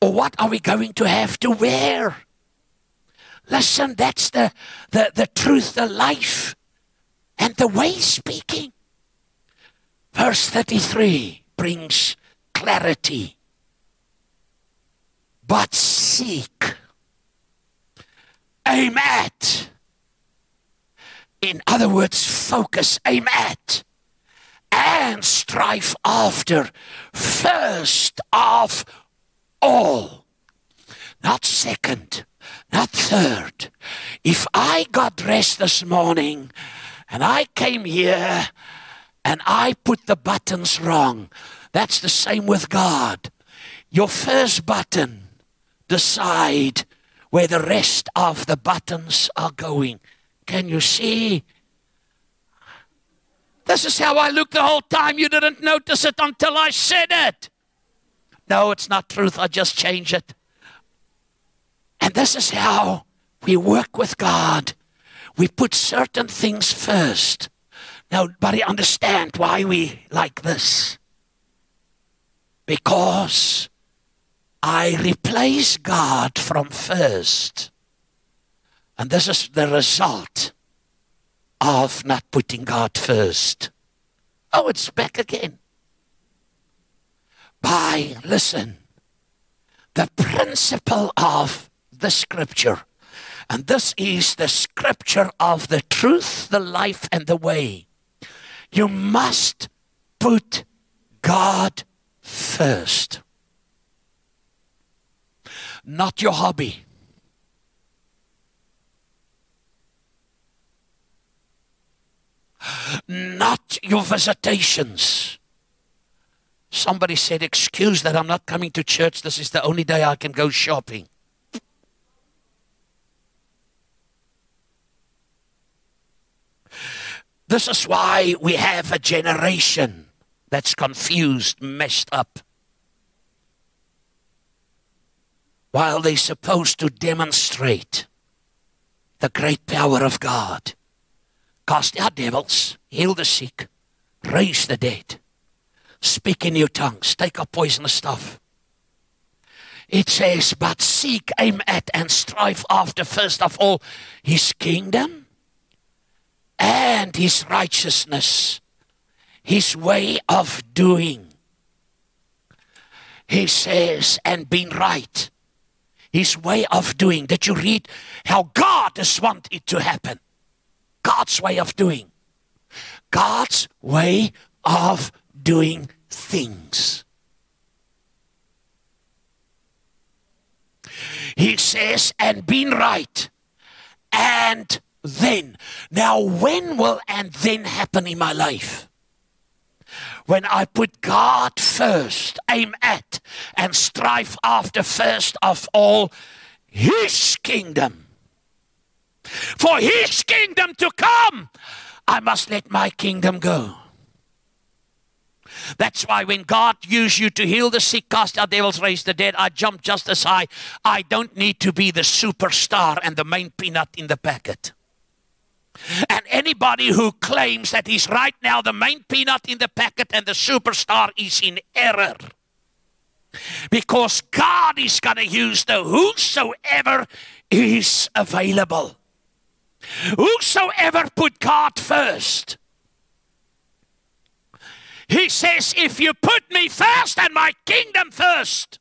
Or what are we going to have to wear? Listen, that's the, the, the truth, the life, and the way speaking. Verse 33 brings clarity. But seek, aim at. In other words, focus, aim at, and strive after first of all. Not second, not third. If I got dressed this morning and I came here and I put the buttons wrong, that's the same with God. Your first button decide where the rest of the buttons are going. Can you see? This is how I look the whole time. You didn't notice it until I said it. No, it's not truth. I just change it. And this is how we work with God. We put certain things first. Now, buddy, understand why we like this. Because I replace God from first. And this is the result of not putting God first. Oh, it's back again. By, listen, the principle of the scripture. And this is the scripture of the truth, the life, and the way. You must put God first, not your hobby. Not your visitations. Somebody said, Excuse that I'm not coming to church. This is the only day I can go shopping. This is why we have a generation that's confused, messed up. While they're supposed to demonstrate the great power of God, cast out devils, heal the sick, raise the dead, speak in new tongues, take up poisonous stuff. It says, but seek, aim at, and strive after, first of all, his kingdom and his righteousness, his way of doing. He says, and being right, his way of doing. Did you read how God does want it to happen? God's way of doing. God's way of doing things. He says, and being right, and then. Now, when will and then happen in my life? When I put God first, aim at, and strive after first of all His kingdom. For His kingdom to come, I must let my kingdom go. That's why when God used you to heal the sick, cast out devils, raise the dead, I jump just as high. I don't need to be the superstar and the main peanut in the packet. And anybody who claims that he's right now the main peanut in the packet and the superstar is in error. Because God is going to use the whosoever is available. Whosoever put God first. He says, if you put me first and my kingdom first,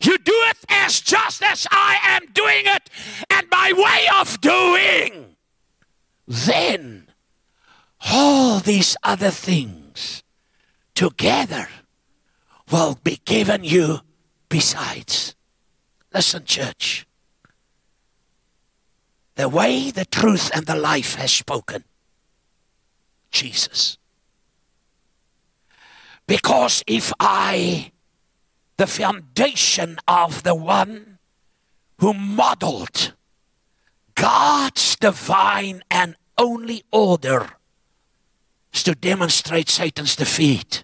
you do it as just as I am doing it and my way of doing then all these other things together will be given you besides. Listen, church. The way, the truth, and the life has spoken. Jesus. Because if I, the foundation of the one who modeled God's divine and only order is to demonstrate Satan's defeat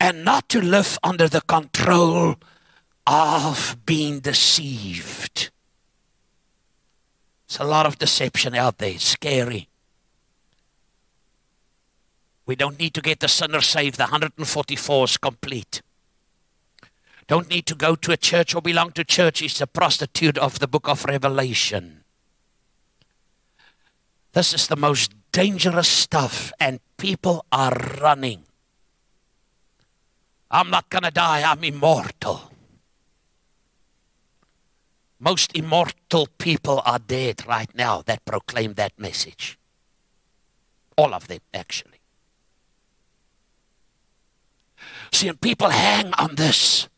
and not to live under the control of being deceived. There's a lot of deception out there. It's scary. We don't need to get the sinner saved. The 144 is complete. Don't need to go to a church or belong to church. It's a prostitute of the book of Revelation. This is the most dangerous stuff, and people are running. I'm not going to die, I'm immortal. Most immortal people are dead right now that proclaim that message. All of them, actually. See, and people hang on this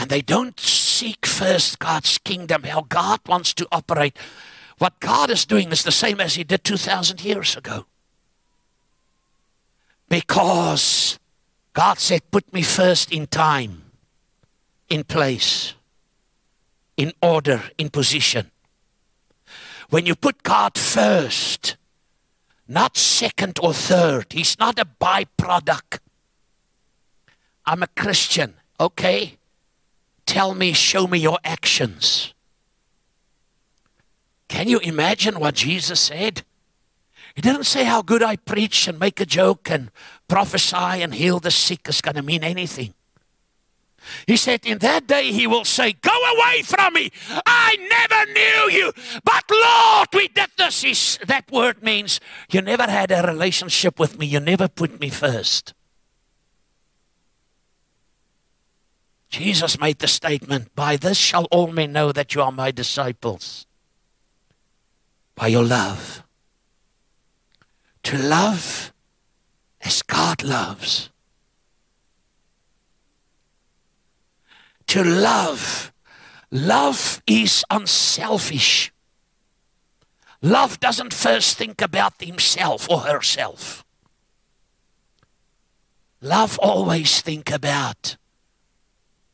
and they don't seek first God's kingdom, how God wants to operate. What God is doing is the same as He did 2,000 years ago. Because God said, Put me first in time, in place, in order, in position. When you put God first, not second or third, He's not a byproduct. I'm a Christian. Okay. Tell me, show me your actions. Can you imagine what Jesus said? He didn't say how good I preach and make a joke and prophesy and heal the sick is going to mean anything. He said, In that day he will say, Go away from me. I never knew you. But Lord, we did this. Is, that word means you never had a relationship with me. You never put me first. Jesus made the statement By this shall all men know that you are my disciples. By your love. To love as God loves. To love. Love is unselfish. Love doesn't first think about himself or herself. Love always think about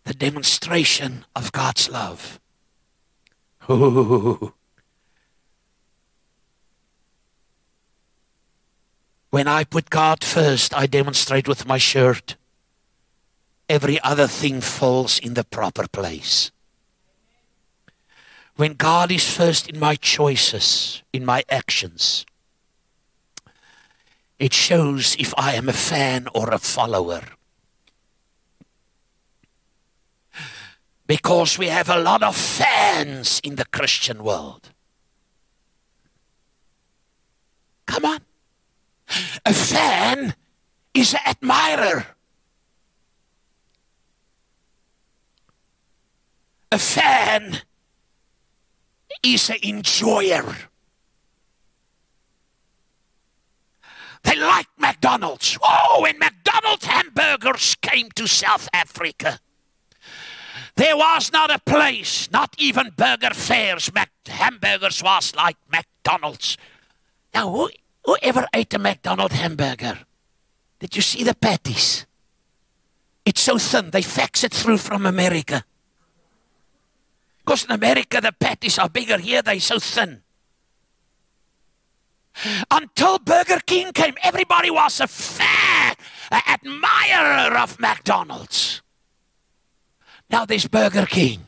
the demonstration of God's love. Ooh. When I put God first, I demonstrate with my shirt. Every other thing falls in the proper place. When God is first in my choices, in my actions, it shows if I am a fan or a follower. Because we have a lot of fans in the Christian world. Come on. A fan is an admirer. A fan is an enjoyer. They like McDonald's. Oh, when McDonald's hamburgers came to South Africa, there was not a place, not even burger fairs, Mac- hamburgers was like McDonald's. Now, who, who ever ate a McDonald's hamburger? Did you see the patties? It's so thin, they fax it through from America. Because in America, the patties are bigger. Here, they're so thin. Until Burger King came, everybody was a fan, an admirer of McDonald's. Now there's Burger King.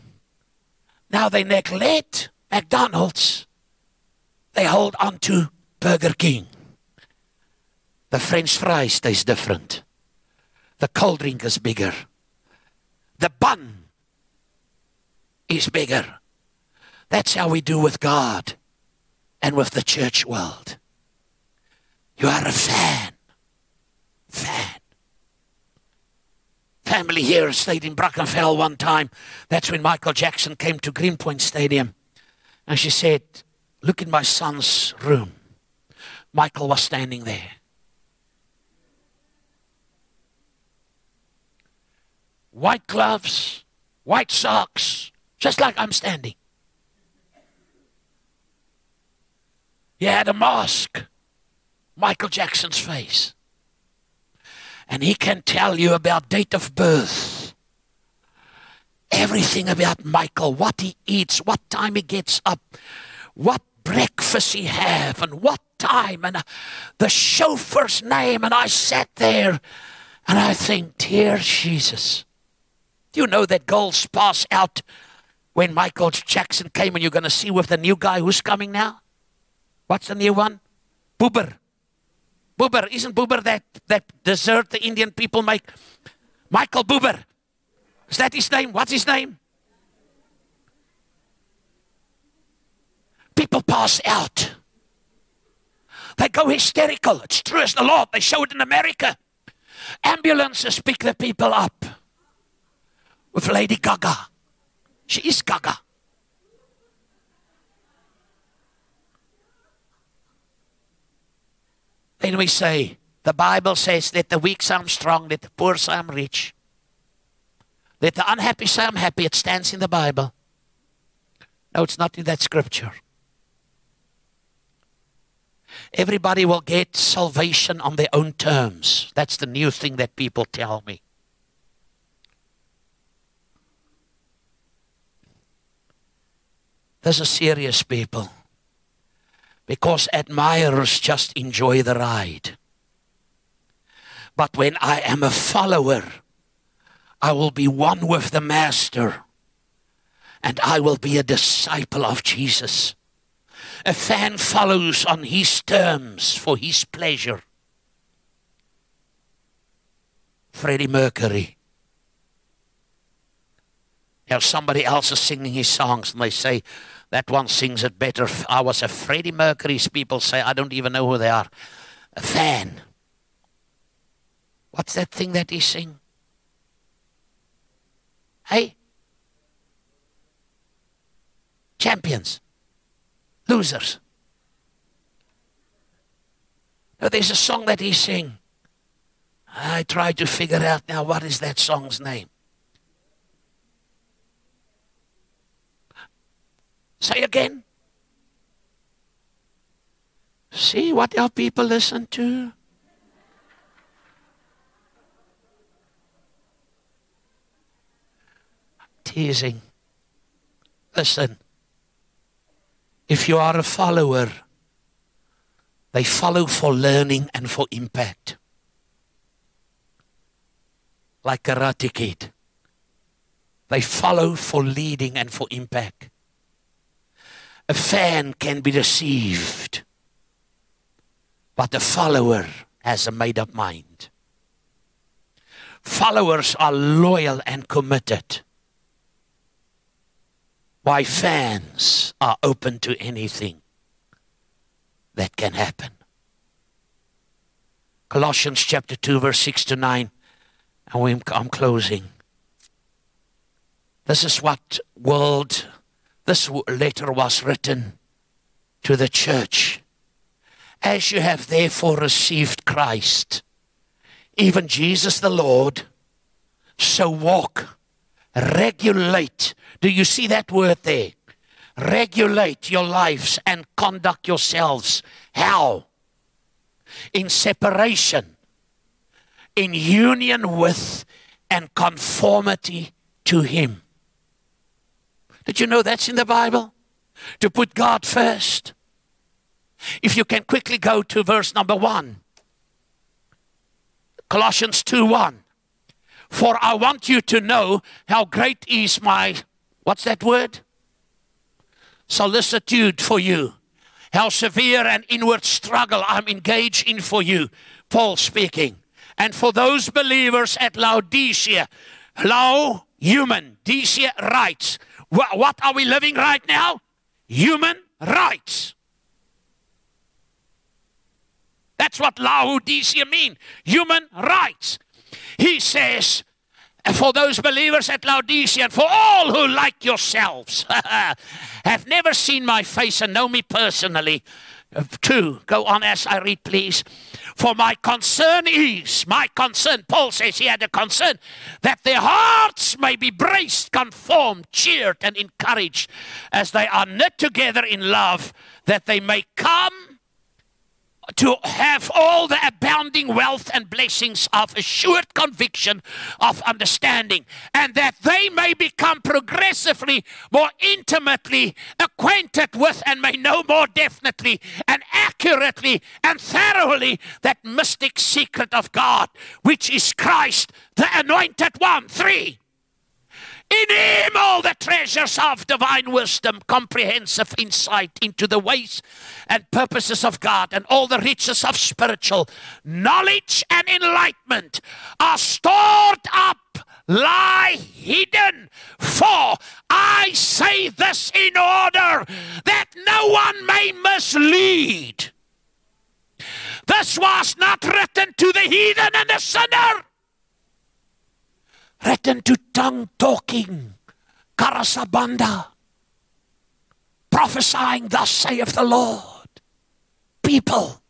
Now they neglect McDonald's. They hold on to Burger King. The French fries taste different. The cold drink is bigger. The bun is bigger. That's how we do with God and with the church world. You are a fan. Fan. Family here stayed in Brackenfell one time. That's when Michael Jackson came to Greenpoint Stadium. And she said, Look in my son's room. Michael was standing there. White gloves, white socks, just like I'm standing. He had a mask, Michael Jackson's face. And he can tell you about date of birth. Everything about Michael, what he eats, what time he gets up, what breakfast he have, and what time, and uh, the chauffeur's name. And I sat there and I think, dear Jesus, do you know that goals pass out when Michael Jackson came and you're going to see with the new guy who's coming now? What's the new one? Boober. Boober. Isn't Boober that, that dessert the Indian people make? Michael Boober. Is that his name? What's his name? People pass out. They go hysterical. It's true as the Lord. They show it in America. Ambulances pick the people up with Lady Gaga. She is Gaga. Then we say, the Bible says, let the weak I'm strong, let the poor I'm rich. Let the unhappy I'm happy. It stands in the Bible. No, it's not in that scripture. Everybody will get salvation on their own terms. That's the new thing that people tell me. This is serious, people. Because admirers just enjoy the ride. But when I am a follower, I will be one with the Master and I will be a disciple of Jesus. A fan follows on his terms for his pleasure. Freddie Mercury. Now somebody else is singing his songs and they say, that one sings it better. I was a Freddie Mercury's people say, I don't even know who they are. A fan. What's that thing that he sing? Hey? Champions. Losers. Now, there's a song that he sing. I try to figure out now what is that song's name. Say again. See what our people listen to? Teasing. Listen. If you are a follower, they follow for learning and for impact. Like Karate Kid. They follow for leading and for impact. A fan can be deceived, but a follower has a made up mind. Followers are loyal and committed. Why fans are open to anything that can happen. Colossians chapter 2, verse 6 to 9. And I'm closing. This is what world this letter was written to the church. As you have therefore received Christ, even Jesus the Lord, so walk, regulate. Do you see that word there? Regulate your lives and conduct yourselves. How? In separation, in union with, and conformity to Him. Did you know that's in the Bible? To put God first. If you can quickly go to verse number one Colossians 2 1. For I want you to know how great is my, what's that word? Solicitude for you. How severe an inward struggle I'm engaged in for you. Paul speaking. And for those believers at Laodicea, Lao, human, Dicea, rights. What are we living right now? Human rights. That's what Laodicea mean. Human rights. He says, for those believers at Laodicea and for all who like yourselves have never seen my face and know me personally. Uh, two, go on as I read, please. For my concern is, my concern, Paul says he had a concern, that their hearts may be braced, conformed, cheered, and encouraged as they are knit together in love, that they may come to have all the abounding wealth and blessings of assured conviction of understanding, and that they may become progressively more intimately acquainted with and may know more definitely and accurately and thoroughly that mystic secret of God, which is Christ, the anointed one. Three. In him all the treasures of divine wisdom, comprehensive insight into the ways and purposes of God, and all the riches of spiritual knowledge and enlightenment are stored up, lie hidden. For I say this in order that no one may mislead. This was not written to the heathen and the sinner written to tongue talking, Karasabanda, prophesying, Thus saith the Lord, people,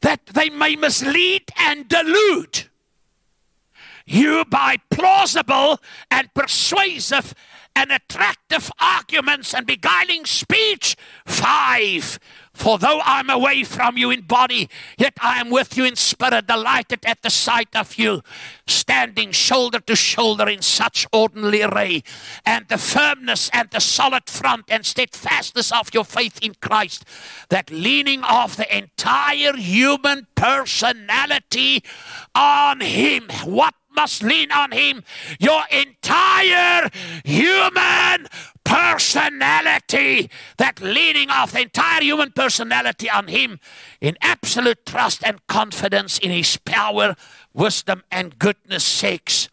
that they may mislead and delude you by plausible and persuasive and attractive arguments and beguiling speech. Five, for though I'm away from you in body, yet I am with you in spirit, delighted at the sight of you, standing shoulder to shoulder in such ordinary array, and the firmness and the solid front and steadfastness of your faith in Christ, that leaning of the entire human personality on Him. What must lean on Him. Your entire human personality, that leaning of the entire human personality on Him in absolute trust and confidence in His power, wisdom, and goodness sakes.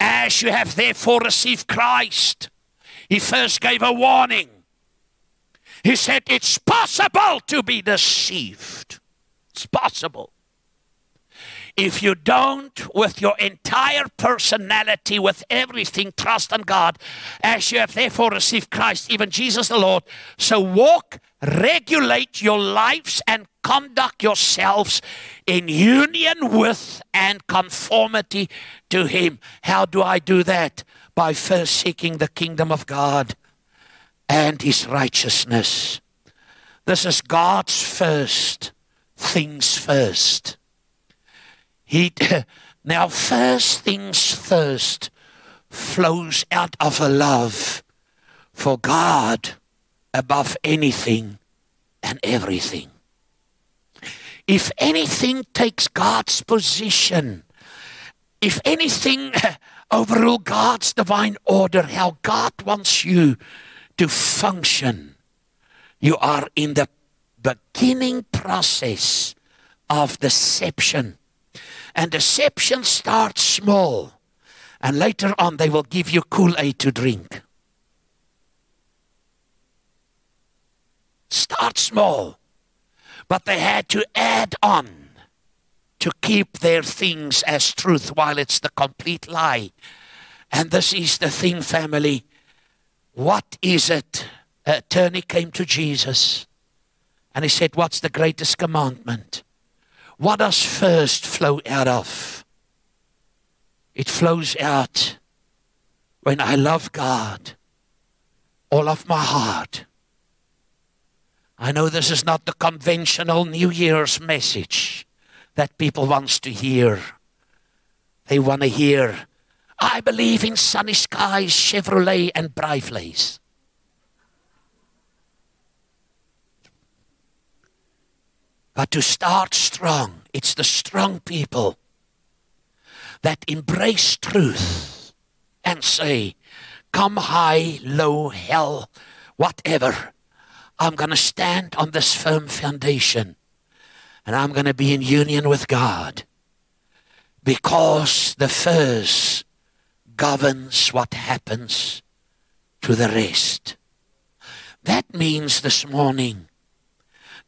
As you have therefore received Christ, He first gave a warning. He said, It's possible to be deceived. It's possible. If you don't, with your entire personality, with everything, trust in God, as you have therefore received Christ, even Jesus the Lord, so walk, regulate your lives, and conduct yourselves in union with and conformity to Him. How do I do that? By first seeking the kingdom of God and His righteousness. This is God's first things first. He now first things first flows out of a love for God above anything and everything. If anything takes God's position, if anything overrule God's divine order, how God wants you to function, you are in the beginning process of deception. And deception starts small, and later on they will give you Kool Aid to drink. Start small, but they had to add on to keep their things as truth while it's the complete lie. And this is the thing, family. What is it? attorney came to Jesus and he said, What's the greatest commandment? What does first flow out of? It flows out when I love God all of my heart. I know this is not the conventional New Year's message that people wants to hear. They want to hear, I believe in sunny skies, Chevrolet, and braaivleis. But to start strong, it's the strong people that embrace truth and say, Come high, low, hell, whatever. I'm going to stand on this firm foundation and I'm going to be in union with God because the first governs what happens to the rest. That means this morning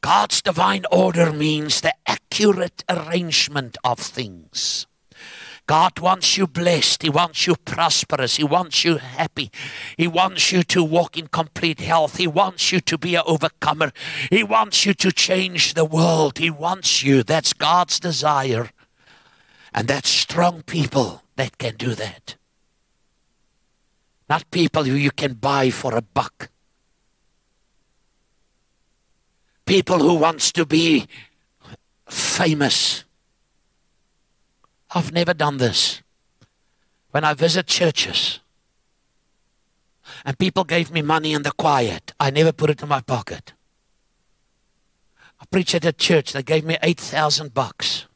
God's divine order means the accurate arrangement of things. God wants you blessed. He wants you prosperous. He wants you happy. He wants you to walk in complete health. He wants you to be an overcomer. He wants you to change the world. He wants you. That's God's desire. And that's strong people that can do that. Not people who you can buy for a buck. People who wants to be famous. I've never done this. When I visit churches and people gave me money in the quiet, I never put it in my pocket. I preached at a church, they gave me 8,000 bucks.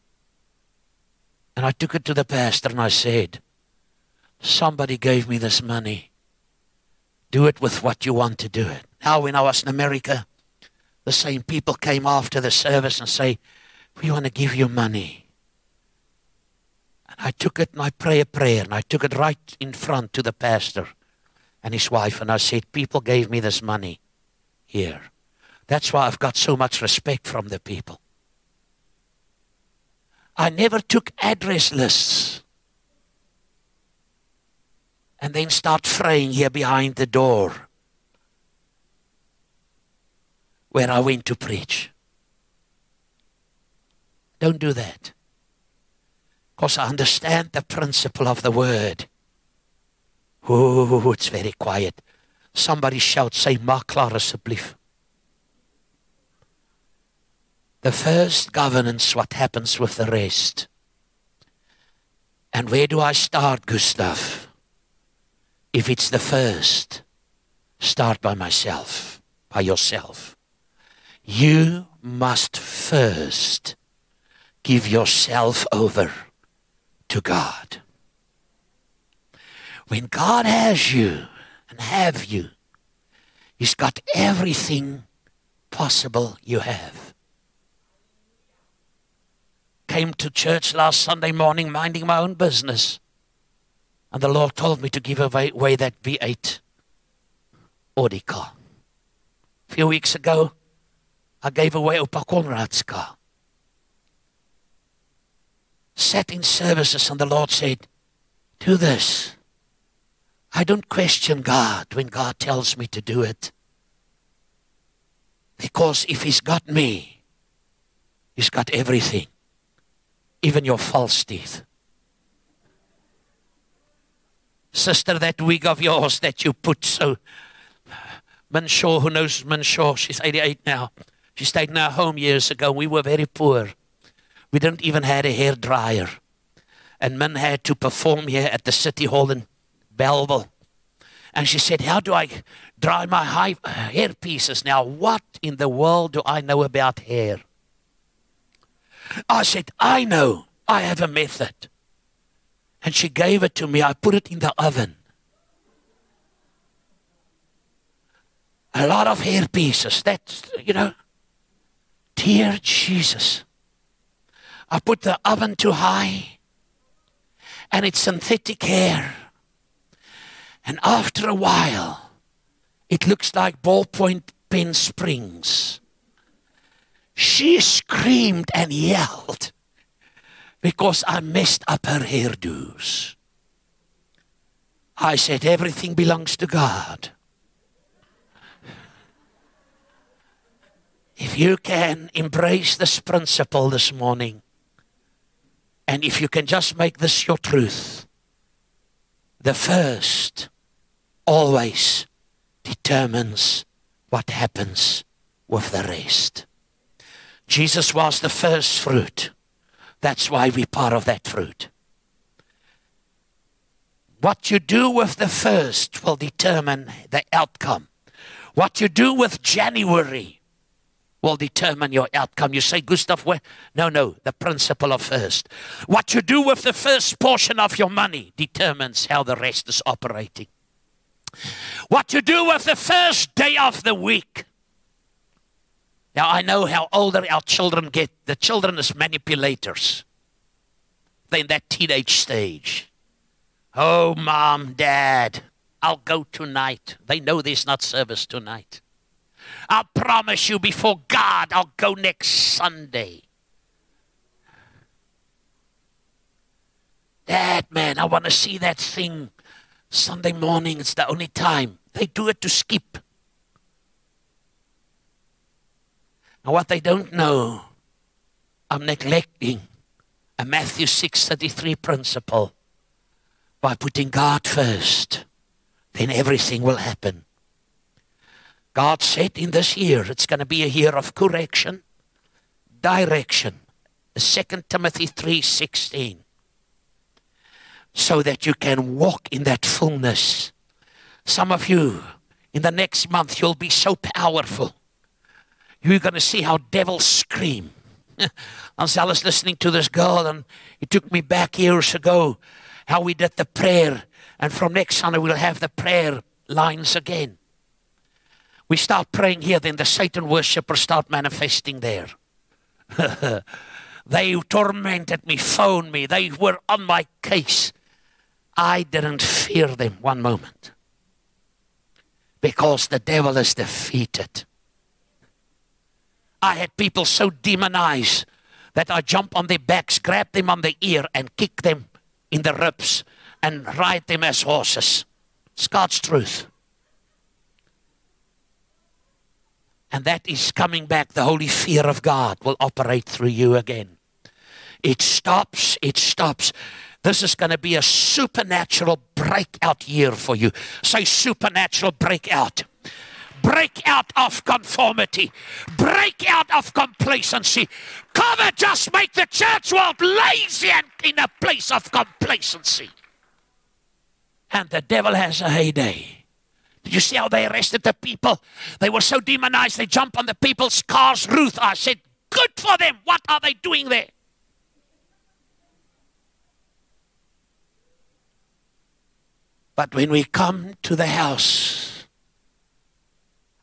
And I took it to the pastor and I said, Somebody gave me this money. Do it with what you want to do it. Now, when I was in America, the same people came after the service and say, We want to give you money. And I took it and I prayed a prayer and I took it right in front to the pastor and his wife and I said, People gave me this money here. That's why I've got so much respect from the people. I never took address lists and then start fraying here behind the door where I went to preach. Don't do that. Because I understand the principle of the word. Oh, it's very quiet. Somebody shout, say, Maak klaar asseblief. The first governance, what happens with the rest. And where do I start, Gustav? If it's the first, start by myself, by yourself. You must first give yourself over to God. When God has you and have you, He's got everything possible you have. Came to church last Sunday morning minding my own business. And the Lord told me to give away, that V8 Audi car. A few weeks ago, I gave away Oupa Conrad's car. sat in services and the Lord said, Do this. I don't question God when God tells me to do it. Because if He's got me, He's got everything, even your false teeth. Sister, that wig of yours that you put so. Minshaw, who knows Minshaw? She's 88 now. She stayed in our home years ago. We were very poor. We didn't even have a hair dryer. And Min had to perform here at the City Hall in Belleville. And she said, How do I dry my high, uh, hair pieces? Now, what in the world do I know about hair? I said, I know. I have a method. And she gave it to me. I put it in the oven. A lot of hair pieces. That's, you know, dear Jesus. I put the oven too high and it's synthetic hair. And after a while, it looks like ballpoint pen springs. She screamed and yelled because I messed up her hairdos. I said, Everything belongs to God. If you can embrace this principle this morning, and if you can just make this your truth, the first always determines what happens with the rest. Jesus was the first fruit. That's why we're part of that fruit. What you do with the first will determine the outcome. What you do with January will determine your outcome. You say, Gustav, where? No, no, the principle of first. What you do with the first portion of your money determines how the rest is operating. What you do with the first day of the week. Now, I know how older our children get. The children is manipulators. They're in that teenage stage. Oh, mom, dad, I'll go tonight. They know there's not service tonight. I promise you before God, I'll go next Sunday. Dad, man, I want to see that thing Sunday morning. It's the only time. They do it to skip. Now, what they don't know, I'm neglecting a Matthew 6:33 principle. By putting God first, then everything will happen. God said in this year it's going to be a year of correction, direction. 2 Timothy 3:16 so that you can walk in that fullness. Some of you in the next month you'll be so powerful. You're going to see how devils scream. I was listening to this girl and it took me back years ago how we did the prayer and from next Sunday we'll have the prayer lines again. We start praying here, then the Satan worshippers start manifesting there. they tormented me, phoned me, they were on my case. I didn't fear them one moment because the devil is defeated. I had people so demonized that I jump on their backs, grab them on the ear, and kick them in the ribs and ride them as horses. It's God's truth. And that is coming back. The holy fear of God will operate through you again. It stops, it stops. This is going to be a supernatural breakout year for you. Say supernatural breakout. Break out of conformity. Break out of complacency. Cover just make the church world lazy and in a place of complacency. And the devil has a heyday. Did you see how they arrested the people? They were so demonized, they jumped on the people's cars. Ruth, I said, good for them. What are they doing there? But when we come to the house,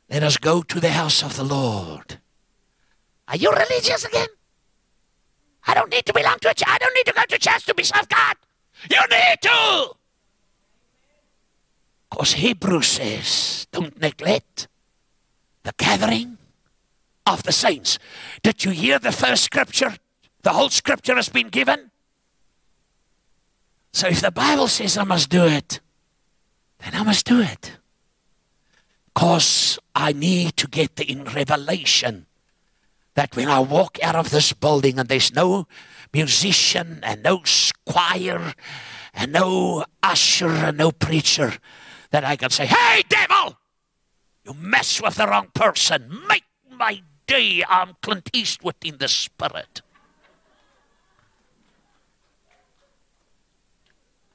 let us go to the house of the Lord. Are you religious again? I don't need to belong to a church. I don't need to go to church to be served God. You need to. Because Hebrews says, don't neglect the gathering of the saints. Did you hear the first scripture? The whole scripture has been given. So if the Bible says I must do it, then I must do it. Because I need to get the in revelation that when I walk out of this building and there's no musician and no choir and no usher and no preacher, that I can say, Hey, devil, you mess with the wrong person. Make my day. I'm Clint Eastwood in the spirit.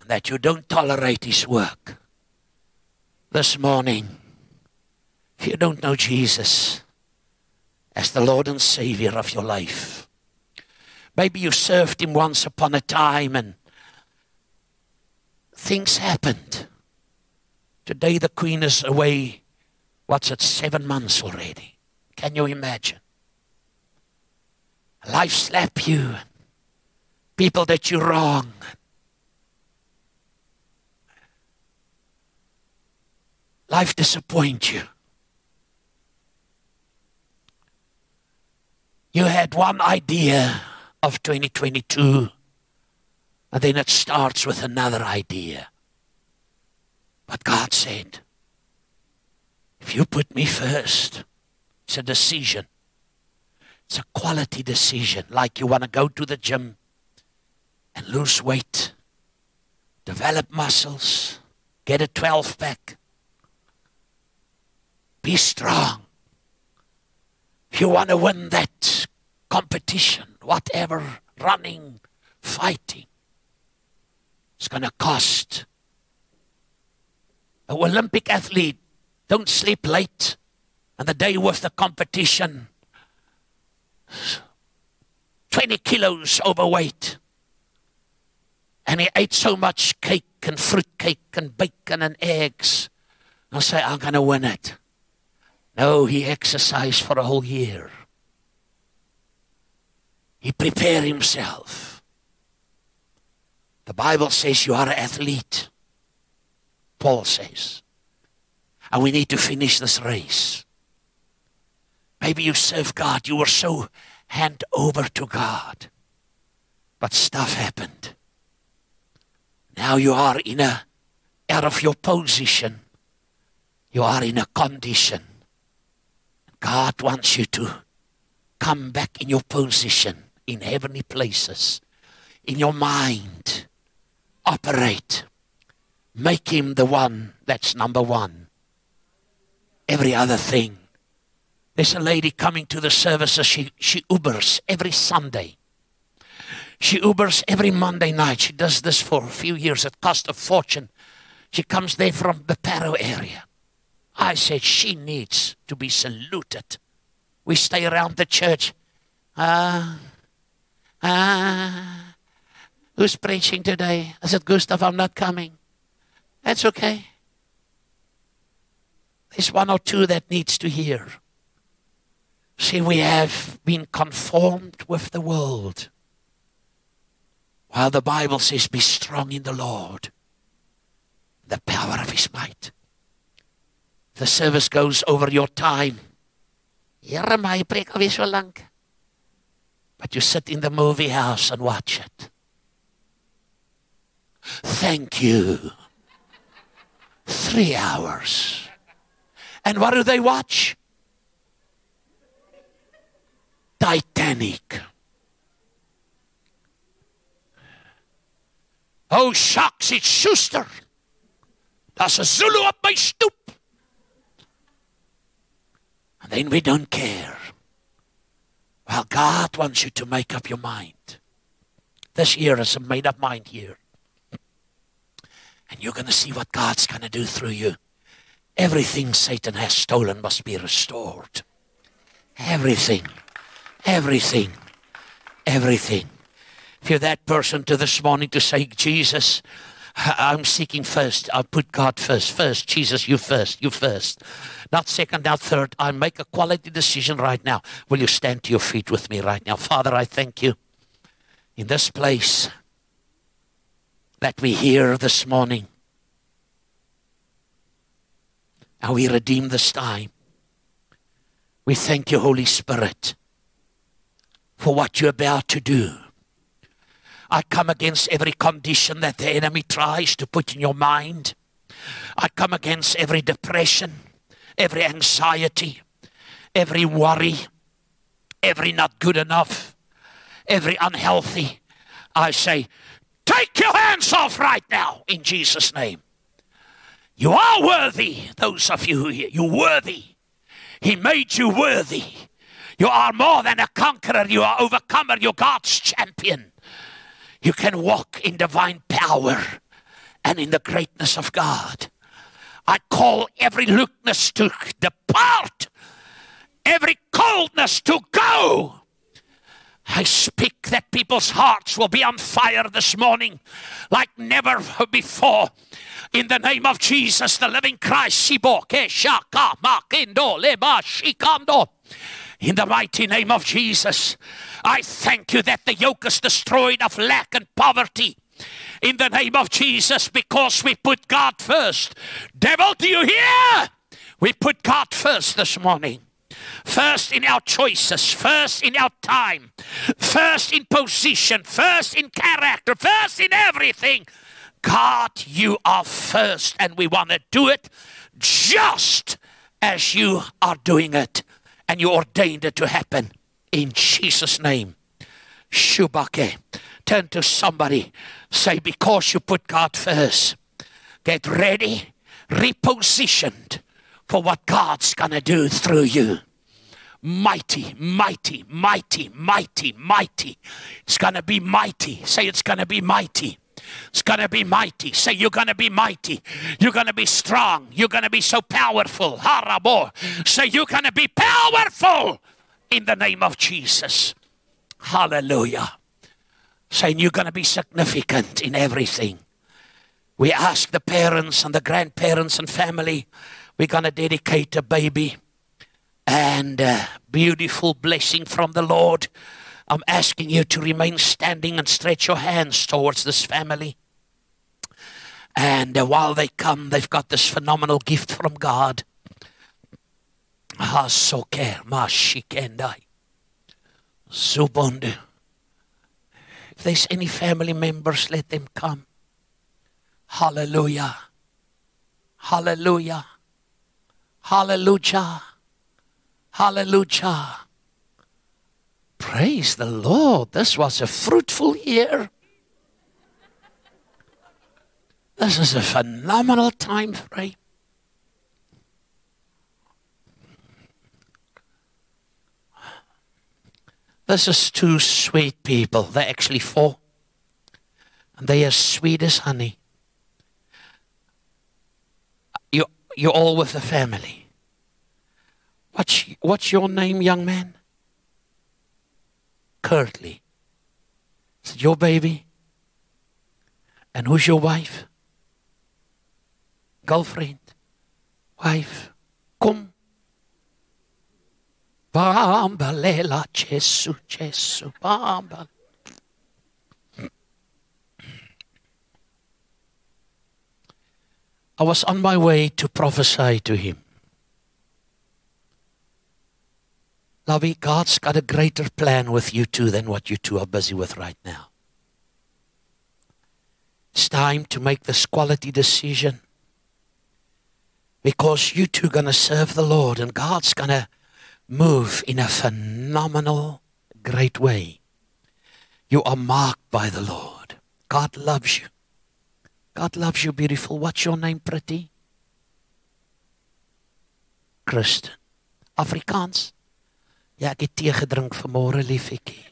that you don't tolerate his work. This morning, if you don't know Jesus as the Lord and Savior of your life, maybe you served him once upon a time and things happened. Today, the Queen is away, what's it, seven months already. Can you imagine? Life slap you, people that you wrong, life disappoint you. You had one idea of 2022, and then it starts with another idea. But God said, if you put me first, it's a decision. It's a quality decision, like you want to go to the gym and lose weight, develop muscles, get a 12 pack. Be strong. If you want to win that competition, whatever, running, fighting, it's going to cost. An Olympic athlete, don't sleep late. And the day was the competition, 20 kilos overweight. And he ate so much cake and fruit cake and bacon and eggs. I say, I'm going to win it. No, he exercised for a whole year. He prepared himself. The Bible says you are an athlete. Paul says. And we need to finish this race. Maybe you serve God. You were so hand over to God. But stuff happened. Now you are in a out of your position. You are in a condition God wants you to come back in your position in heavenly places, in your mind. Operate. Make Him the one that's number one. Every other thing. There's a lady coming to the services. She, she Ubers every Sunday. She Ubers every Monday night. She does this for a few years. It cost a fortune. She comes there from the Parow area. I said, she needs to be saluted. We stay around the church. Ah, uh, ah. Uh, who's preaching today? I said, Gustav, I'm not coming. That's okay. There's one or two that needs to hear. See, we have been conformed with the world. While the Bible says, Be strong in the Lord, the power of his might the service goes over your time. Here my preek so. But you sit in the movie house and watch it. Thank you. Three hours. And what do they watch? Titanic. Oh, shucks, it's Schuster. That's a Zulu up my stoep And then we don't care. Well, God wants you to make up your mind. This year is a made up mind year. And you're going to see what God's going to do through you. Everything Satan has stolen must be restored. Everything. Everything. Everything. If you're that person to this morning to say, Jesus, I'm seeking first. I put God first. First, Jesus, you first. You first. Not second, not third. I make a quality decision right now. Will you stand to your feet with me right now? Father, I thank you in this place that we hear this morning. And we redeem this time. We thank you, Holy Spirit, for what you're about to do. I come against every condition that the enemy tries to put in your mind. I come against every depression, every anxiety, every worry, every not good enough, every unhealthy. I say, take your hands off right now in Jesus' name. You are worthy, those of you who here. You're worthy. He made you worthy. You are more than a conqueror. You are overcomer. You're God's champion. You can walk in divine power and in the greatness of God. I call every lewdness to depart, every coldness to go. I speak that people's hearts will be on fire this morning like never before. In the name of Jesus, the living Christ, in the mighty name of Jesus, I thank you that the yoke is destroyed of lack and poverty. In the name of Jesus, because we put God first. Devil, do you hear? We put God first this morning first in our choices, first in our time, first in position, first in character, first in everything. God, you are first, and we want to do it just as you are doing it, and you ordained it to happen in Jesus' name. Shubake. Turn to somebody, say, Because you put God first, get ready, repositioned for what God's to do through you mighty, mighty, mighty, mighty, mighty. It's going to be mighty. Say it's going to be mighty. It's going to be mighty. Say you're going to be mighty. You're going to be strong. You're going to be so powerful. Harabo. Say you're going to be powerful in the name of Jesus. Hallelujah. Saying you're going to be significant in everything. We ask the parents and the grandparents and family, we're going to dedicate a baby and uh, beautiful blessing from the Lord. I'm asking you to remain standing and stretch your hands towards this family. And uh, while they come, they've got this phenomenal gift from God. If there's any family members, let them come. Hallelujah. Hallelujah. Hallelujah. Hallelujah. Praise the Lord. This was a fruitful year. This is a phenomenal time frame. This is two sweet people. They're actually four. And they are sweet as honey. You, you're all with the family. What's, what's your name, young man? Curtly. It your baby? And who's your wife? Girlfriend? Wife? Kom. Bambalela Jesu, Jesu, Bamba. I was on my way to prophesy to him. Lovey, God's got a greater plan with you two than what you two are busy with right now. It's time to make this quality decision because you two are going to serve the Lord and God's going to move in a phenomenal, great way. You are marked by the Lord. God loves you. God loves you, beautiful. What's your name, pretty? Christian. Afrikaans. Ja, ek het tee gedrink vanmôre, liefetjie.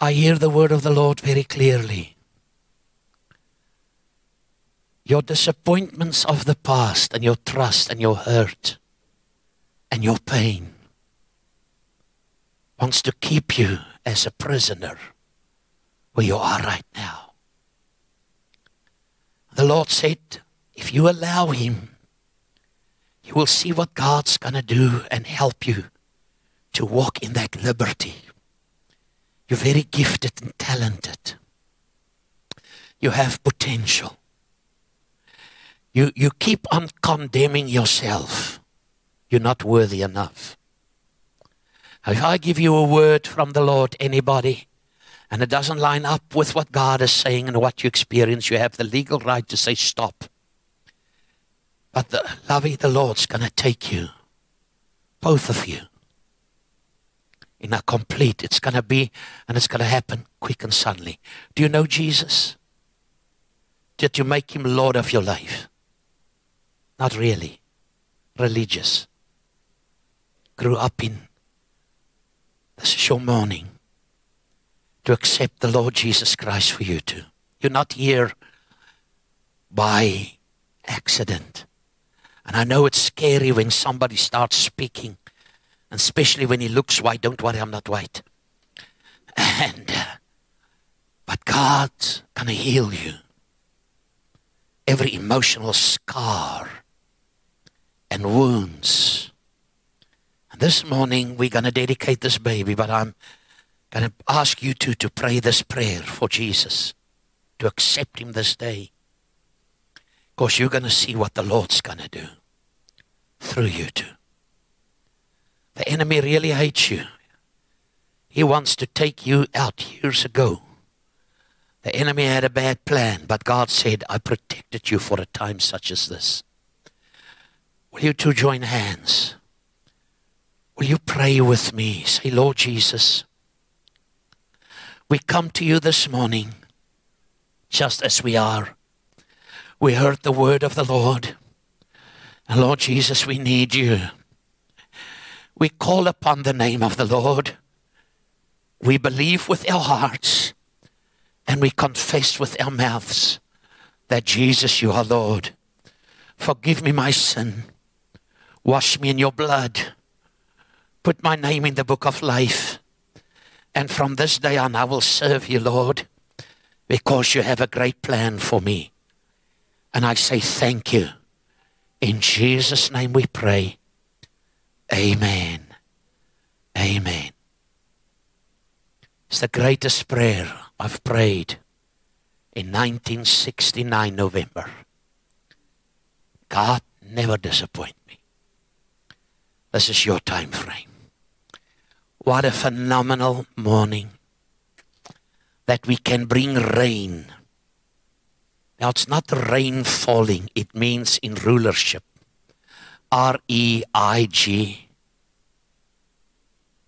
I hear the word of the Lord very clearly. Your disappointments of the past and your trust and your hurt and your pain wants to keep you as a prisoner where you are right now. The Lord said, if you allow Him, you will see what God's going to do and help you to walk in that liberty. You're very gifted and talented. You have potential. You, you keep on condemning yourself. You're not worthy enough. If I give you a word from the Lord, anybody, and it doesn't line up with what God is saying and what you experience, you have the legal right to say stop. But the lovey, the Lord's going to take you, both of you, in a complete. It's going to be, and it's going to happen quick and suddenly. Do you know Jesus? Did you make him Lord of your life? Not really. Religious. Grew up in. This is your morning to accept the Lord Jesus Christ for you too. You're not here by accident. And I know it's scary when somebody starts speaking, and especially when he looks white. Don't worry, I'm not white. And, uh, but God can heal you. Every emotional scar and wounds. And this morning we're going to dedicate this baby, but I'm going to ask you two to pray this prayer for Jesus, to accept him this day. Because you're going to see what the Lord's going to do through you too. The enemy really hates you. He wants to take you out years ago. The enemy had a bad plan, but God said, I protected you for a time such as this. Will you two join hands? Will you pray with me? Say, Lord Jesus, we come to you this morning just as we are. We heard the word of the Lord. And Lord Jesus, we need you. We call upon the name of the Lord. We believe with our hearts and we confess with our mouths that Jesus, you are Lord. Forgive me my sin. Wash me in your blood. Put my name in the book of life. And from this day on, I will serve you, Lord, because you have a great plan for me. And I say thank you. In Jesus' name we pray. Amen. Amen. It's the greatest prayer I've prayed in 1969 November. God never disappoint me. This is your time frame. What a phenomenal morning that we can bring rain. Now, it's not rain falling, it means in rulership. R E I G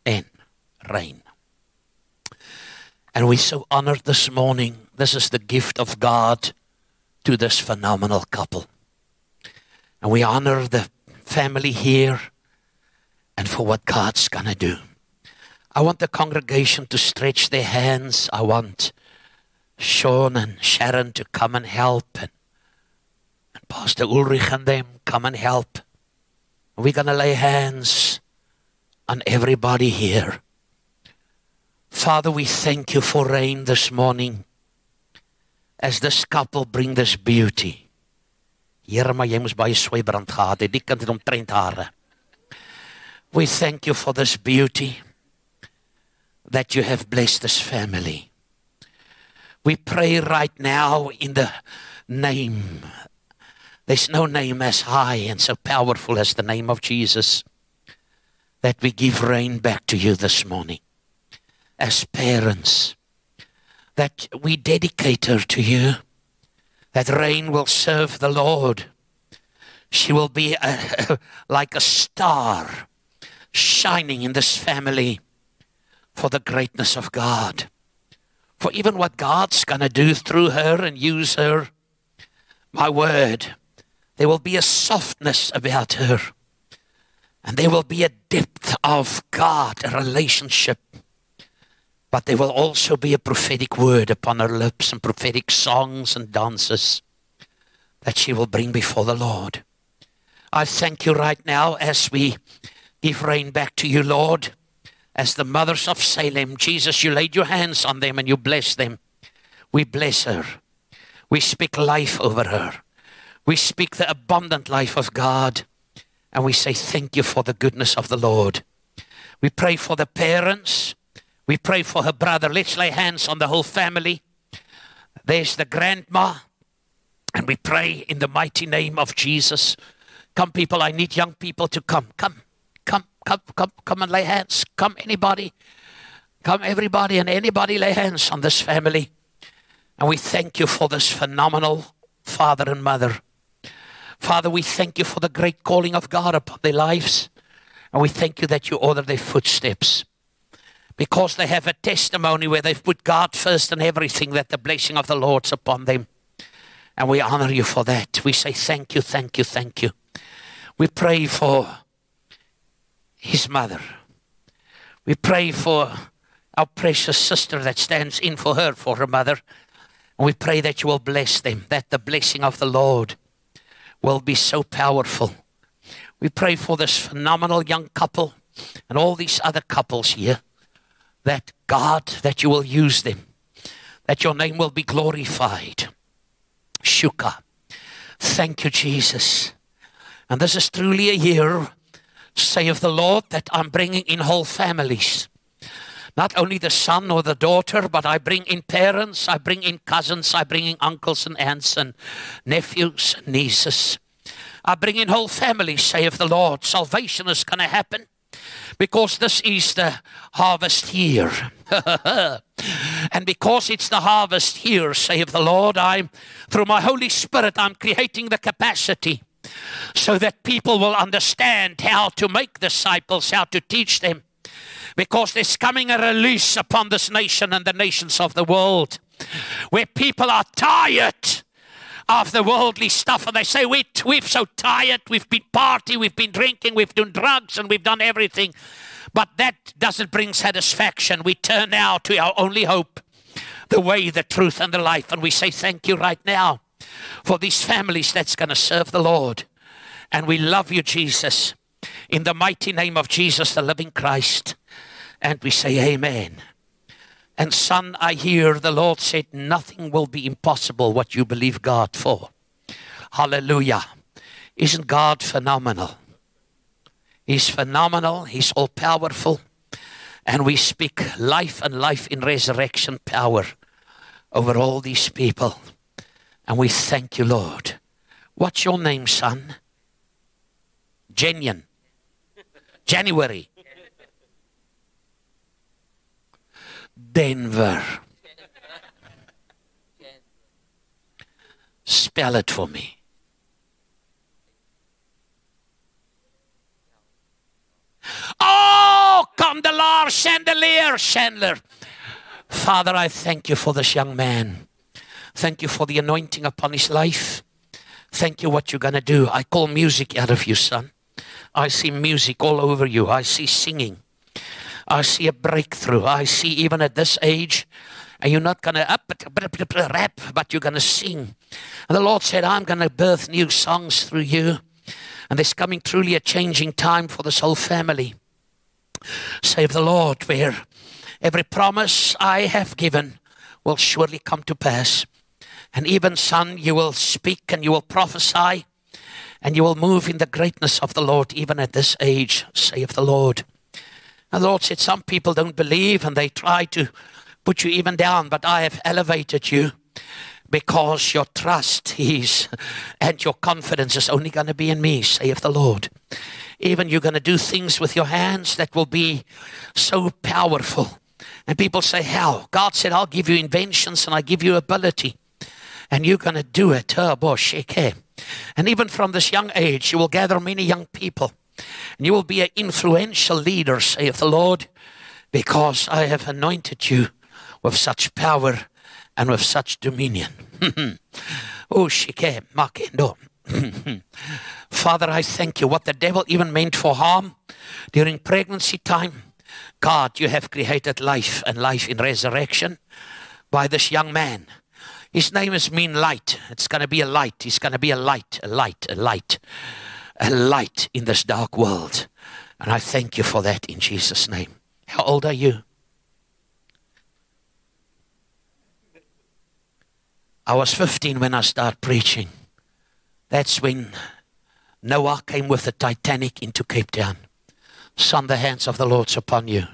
N, rain. And we're so honored this morning. This is the gift of God to this phenomenal couple. And we honor the family here and for what God's going to do. I want the congregation to stretch their hands. I want Sean and Sharon to come and help, and, and Pastor Ulrich and them come and help. We're going to lay hands on everybody here. Father, we thank you for rain this morning as this couple bring this beauty. Here. We thank you for this beauty that you have blessed this family. We pray right now in the name. There's no name as high and so powerful as the name of Jesus that we give rain back to you this morning as parents. That we dedicate her to you. That rain will serve the Lord. She will be a, like a star shining in this family for the greatness of God. For even what God's going to do through her and use her, my word, there will be a softness about her. And there will be a depth of God, a relationship. But there will also be a prophetic word upon her lips and prophetic songs and dances that she will bring before the Lord. I thank you right now as we give rain back to you, Lord as the mothers of Salem. Jesus, you laid your hands on them and you blessed them. We bless her. We speak life over her. We speak the abundant life of God. And we say thank you for the goodness of the Lord. We pray for the parents. We pray for her brother. Let's lay hands on the whole family. There's the grandma. And we pray in the mighty name of Jesus. Come, people, I need young people to come. Come, come, come, come, and lay hands. Come, anybody. Come, everybody and anybody lay hands on this family. And we thank you for this phenomenal father and mother. Father, we thank you for the great calling of God upon their lives. And we thank you that you order their footsteps. Because they have a testimony where they've put God first in everything, that the blessing of the Lord's upon them. And we honor you for that. We say thank you, thank you, thank you. We pray for his mother. We pray for our precious sister that stands in for her, for her mother. And we pray that you will bless them, that the blessing of the Lord will be so powerful. We pray for this phenomenal young couple and all these other couples here that God, that you will use them, that your name will be glorified. Shuka. Thank you, Jesus. And this is truly a year, saith the Lord, that I'm bringing in whole families. Not only the son or the daughter, but I bring in parents, I bring in cousins, I bring in uncles and aunts and nephews and nieces. I bring in whole families, saith the Lord. Salvation is going to happen because this is the harvest year. and because it's the harvest year, saith the Lord, I'm through my Holy Spirit, I'm creating the capacity so that people will understand how to make disciples, how to teach them. Because there's coming a release upon this nation and the nations of the world where people are tired of the worldly stuff and they say we, we're so tired we've been partying we've been drinking we've done drugs and we've done everything. But that doesn't bring satisfaction. We turn now to our only hope the way the truth and the life and we say thank you right now for these families that's going to serve the Lord. And we love you, Jesus, in the mighty name of Jesus, the living Christ. And we say, Amen. And son, I hear the Lord said, Nothing will be impossible what you believe God for. Hallelujah. Isn't God phenomenal? He's phenomenal, He's all powerful. And we speak life and life in resurrection power over all these people. And we thank you, Lord. What's your name, son? Genian. January. Denver. Spell it for me. Oh, Candelar, chandelier, chandler. Father, I thank you for this young man. Thank you for the anointing upon his life. Thank you what you're going to do. I call music out of you, son. I see music all over you. I see singing. I see a breakthrough. I see even at this age, and you're not going to up rap, but you're going to sing. And the Lord said, I'm going to birth new songs through you. And there's coming truly a changing time for this whole family. Save the Lord, where every promise I have given will surely come to pass. And even, son, you will speak and you will prophesy and you will move in the greatness of the Lord even at this age, saith the Lord. And the Lord said, Some people don't believe and they try to put you even down, but I have elevated you because your trust is and your confidence is only going to be in me, saith the Lord. Even you're going to do things with your hands that will be so powerful. And people say, How? God said, I'll give you inventions and I give you ability and you're going to do it. Oh, and even from this young age, you will gather many young people. And you will be an influential leader, saith the Lord, because I have anointed you with such power and with such dominion. oh, shike. Father, I thank you. What the devil even meant for harm during pregnancy time, God, you have created life and life in resurrection by this young man. His name is mean light. It's going to be a light. He's going to be a light, a light, a light, a light in this dark world. And I thank you for that in Jesus' name. How old are you? I was 15 when I started preaching. That's when Noah came with the Titanic into Cape Town. Son, the hands of the Lord's upon you.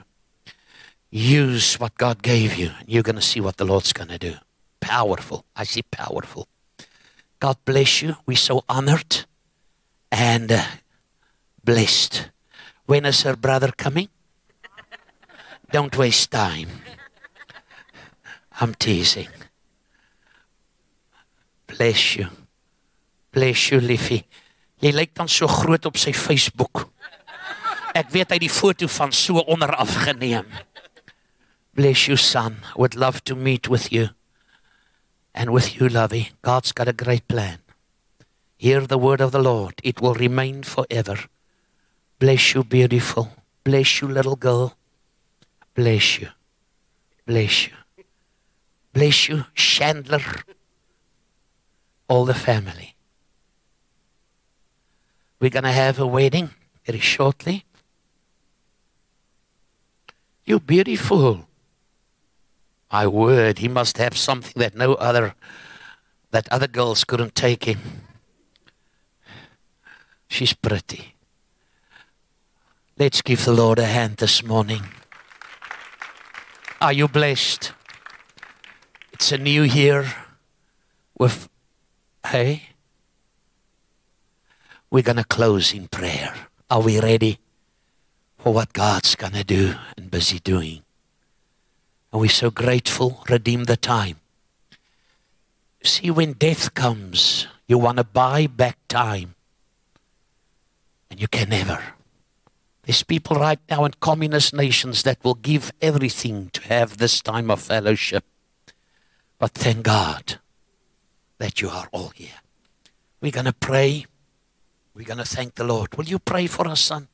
Use what God gave you, and you're going to see what the Lord's going to do powerful. I see powerful. God bless you. We're so honored and uh, blessed. When is her brother coming? Don't waste time. I'm teasing. Bless you. Bless you, liefie. Jy lyk dan so groot op sy Facebook. Ek weet hy die foto van so onder afgeneem. Bless you son. Would love to meet with you. And with you, lovey. God's got a great plan. Hear the word of the Lord. It will remain forever. Bless you, beautiful. Bless you, little girl. Bless you. Bless you. Bless you, Chandler. All the family. We're going to have a wedding very shortly. You're beautiful. My word, he must have something that no other that other girls couldn't take him. She's pretty. Let's give the Lord a hand this morning. Are you blessed? It's a new year with, hey? We're going to close in prayer. Are we ready for what God's going to do and busy doing? And we're so grateful. Redeem the time. See, when death comes, you want to buy back time. And you can never. There's people right now in communist nations that will give everything to have this time of fellowship. But thank God that you are all here. We're going to pray. We're going to thank the Lord. Will you pray for us, son?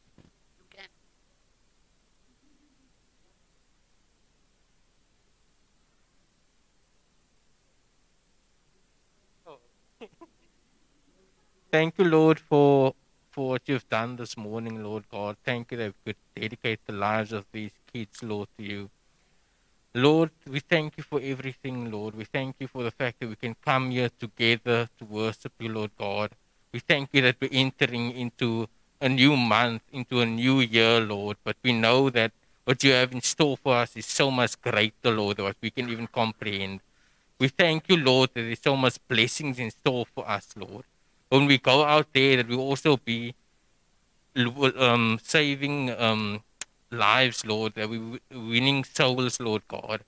Thank you, Lord, for for what you've done this morning, Lord God. Thank you that we could dedicate the lives of these kids, Lord, to you. Lord, we thank you for everything, Lord. We thank you for the fact that we can come here together to worship you, Lord God. We thank you that we're entering into a new month, into a new year, Lord. But we know that what you have in store for us is so much greater, Lord, than what we can even comprehend. We thank you, Lord, that there's so much blessings in store for us, Lord when we go out there, that we also be um, saving um, lives, Lord, that we winning souls, Lord God.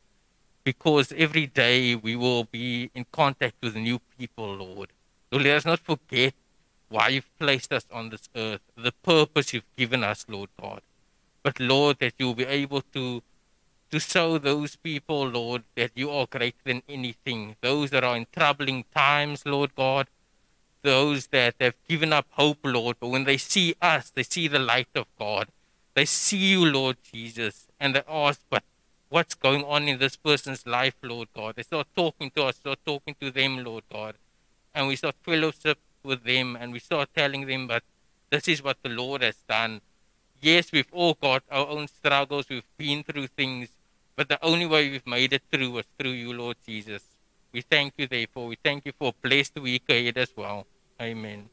Because every day we will be in contact with new people, Lord. So let us not forget why you've placed us on this earth, the purpose you've given us, Lord God. But Lord, that you'll be able to to show those people, Lord, that you are greater than anything. Those that are in troubling times, Lord God, those that have given up hope, Lord, but when they see us, they see the light of God. They see you, Lord Jesus, and they ask, but what's going on in this person's life, Lord God? They start talking to us, start talking to them, Lord God. And we start fellowship with them and we start telling them, but this is what the Lord has done. Yes, we've all got our own struggles, we've been through things, but the only way we've made it through was through you, Lord Jesus. We thank you, therefore. We thank you for a place blessed week ahead as well. Amen.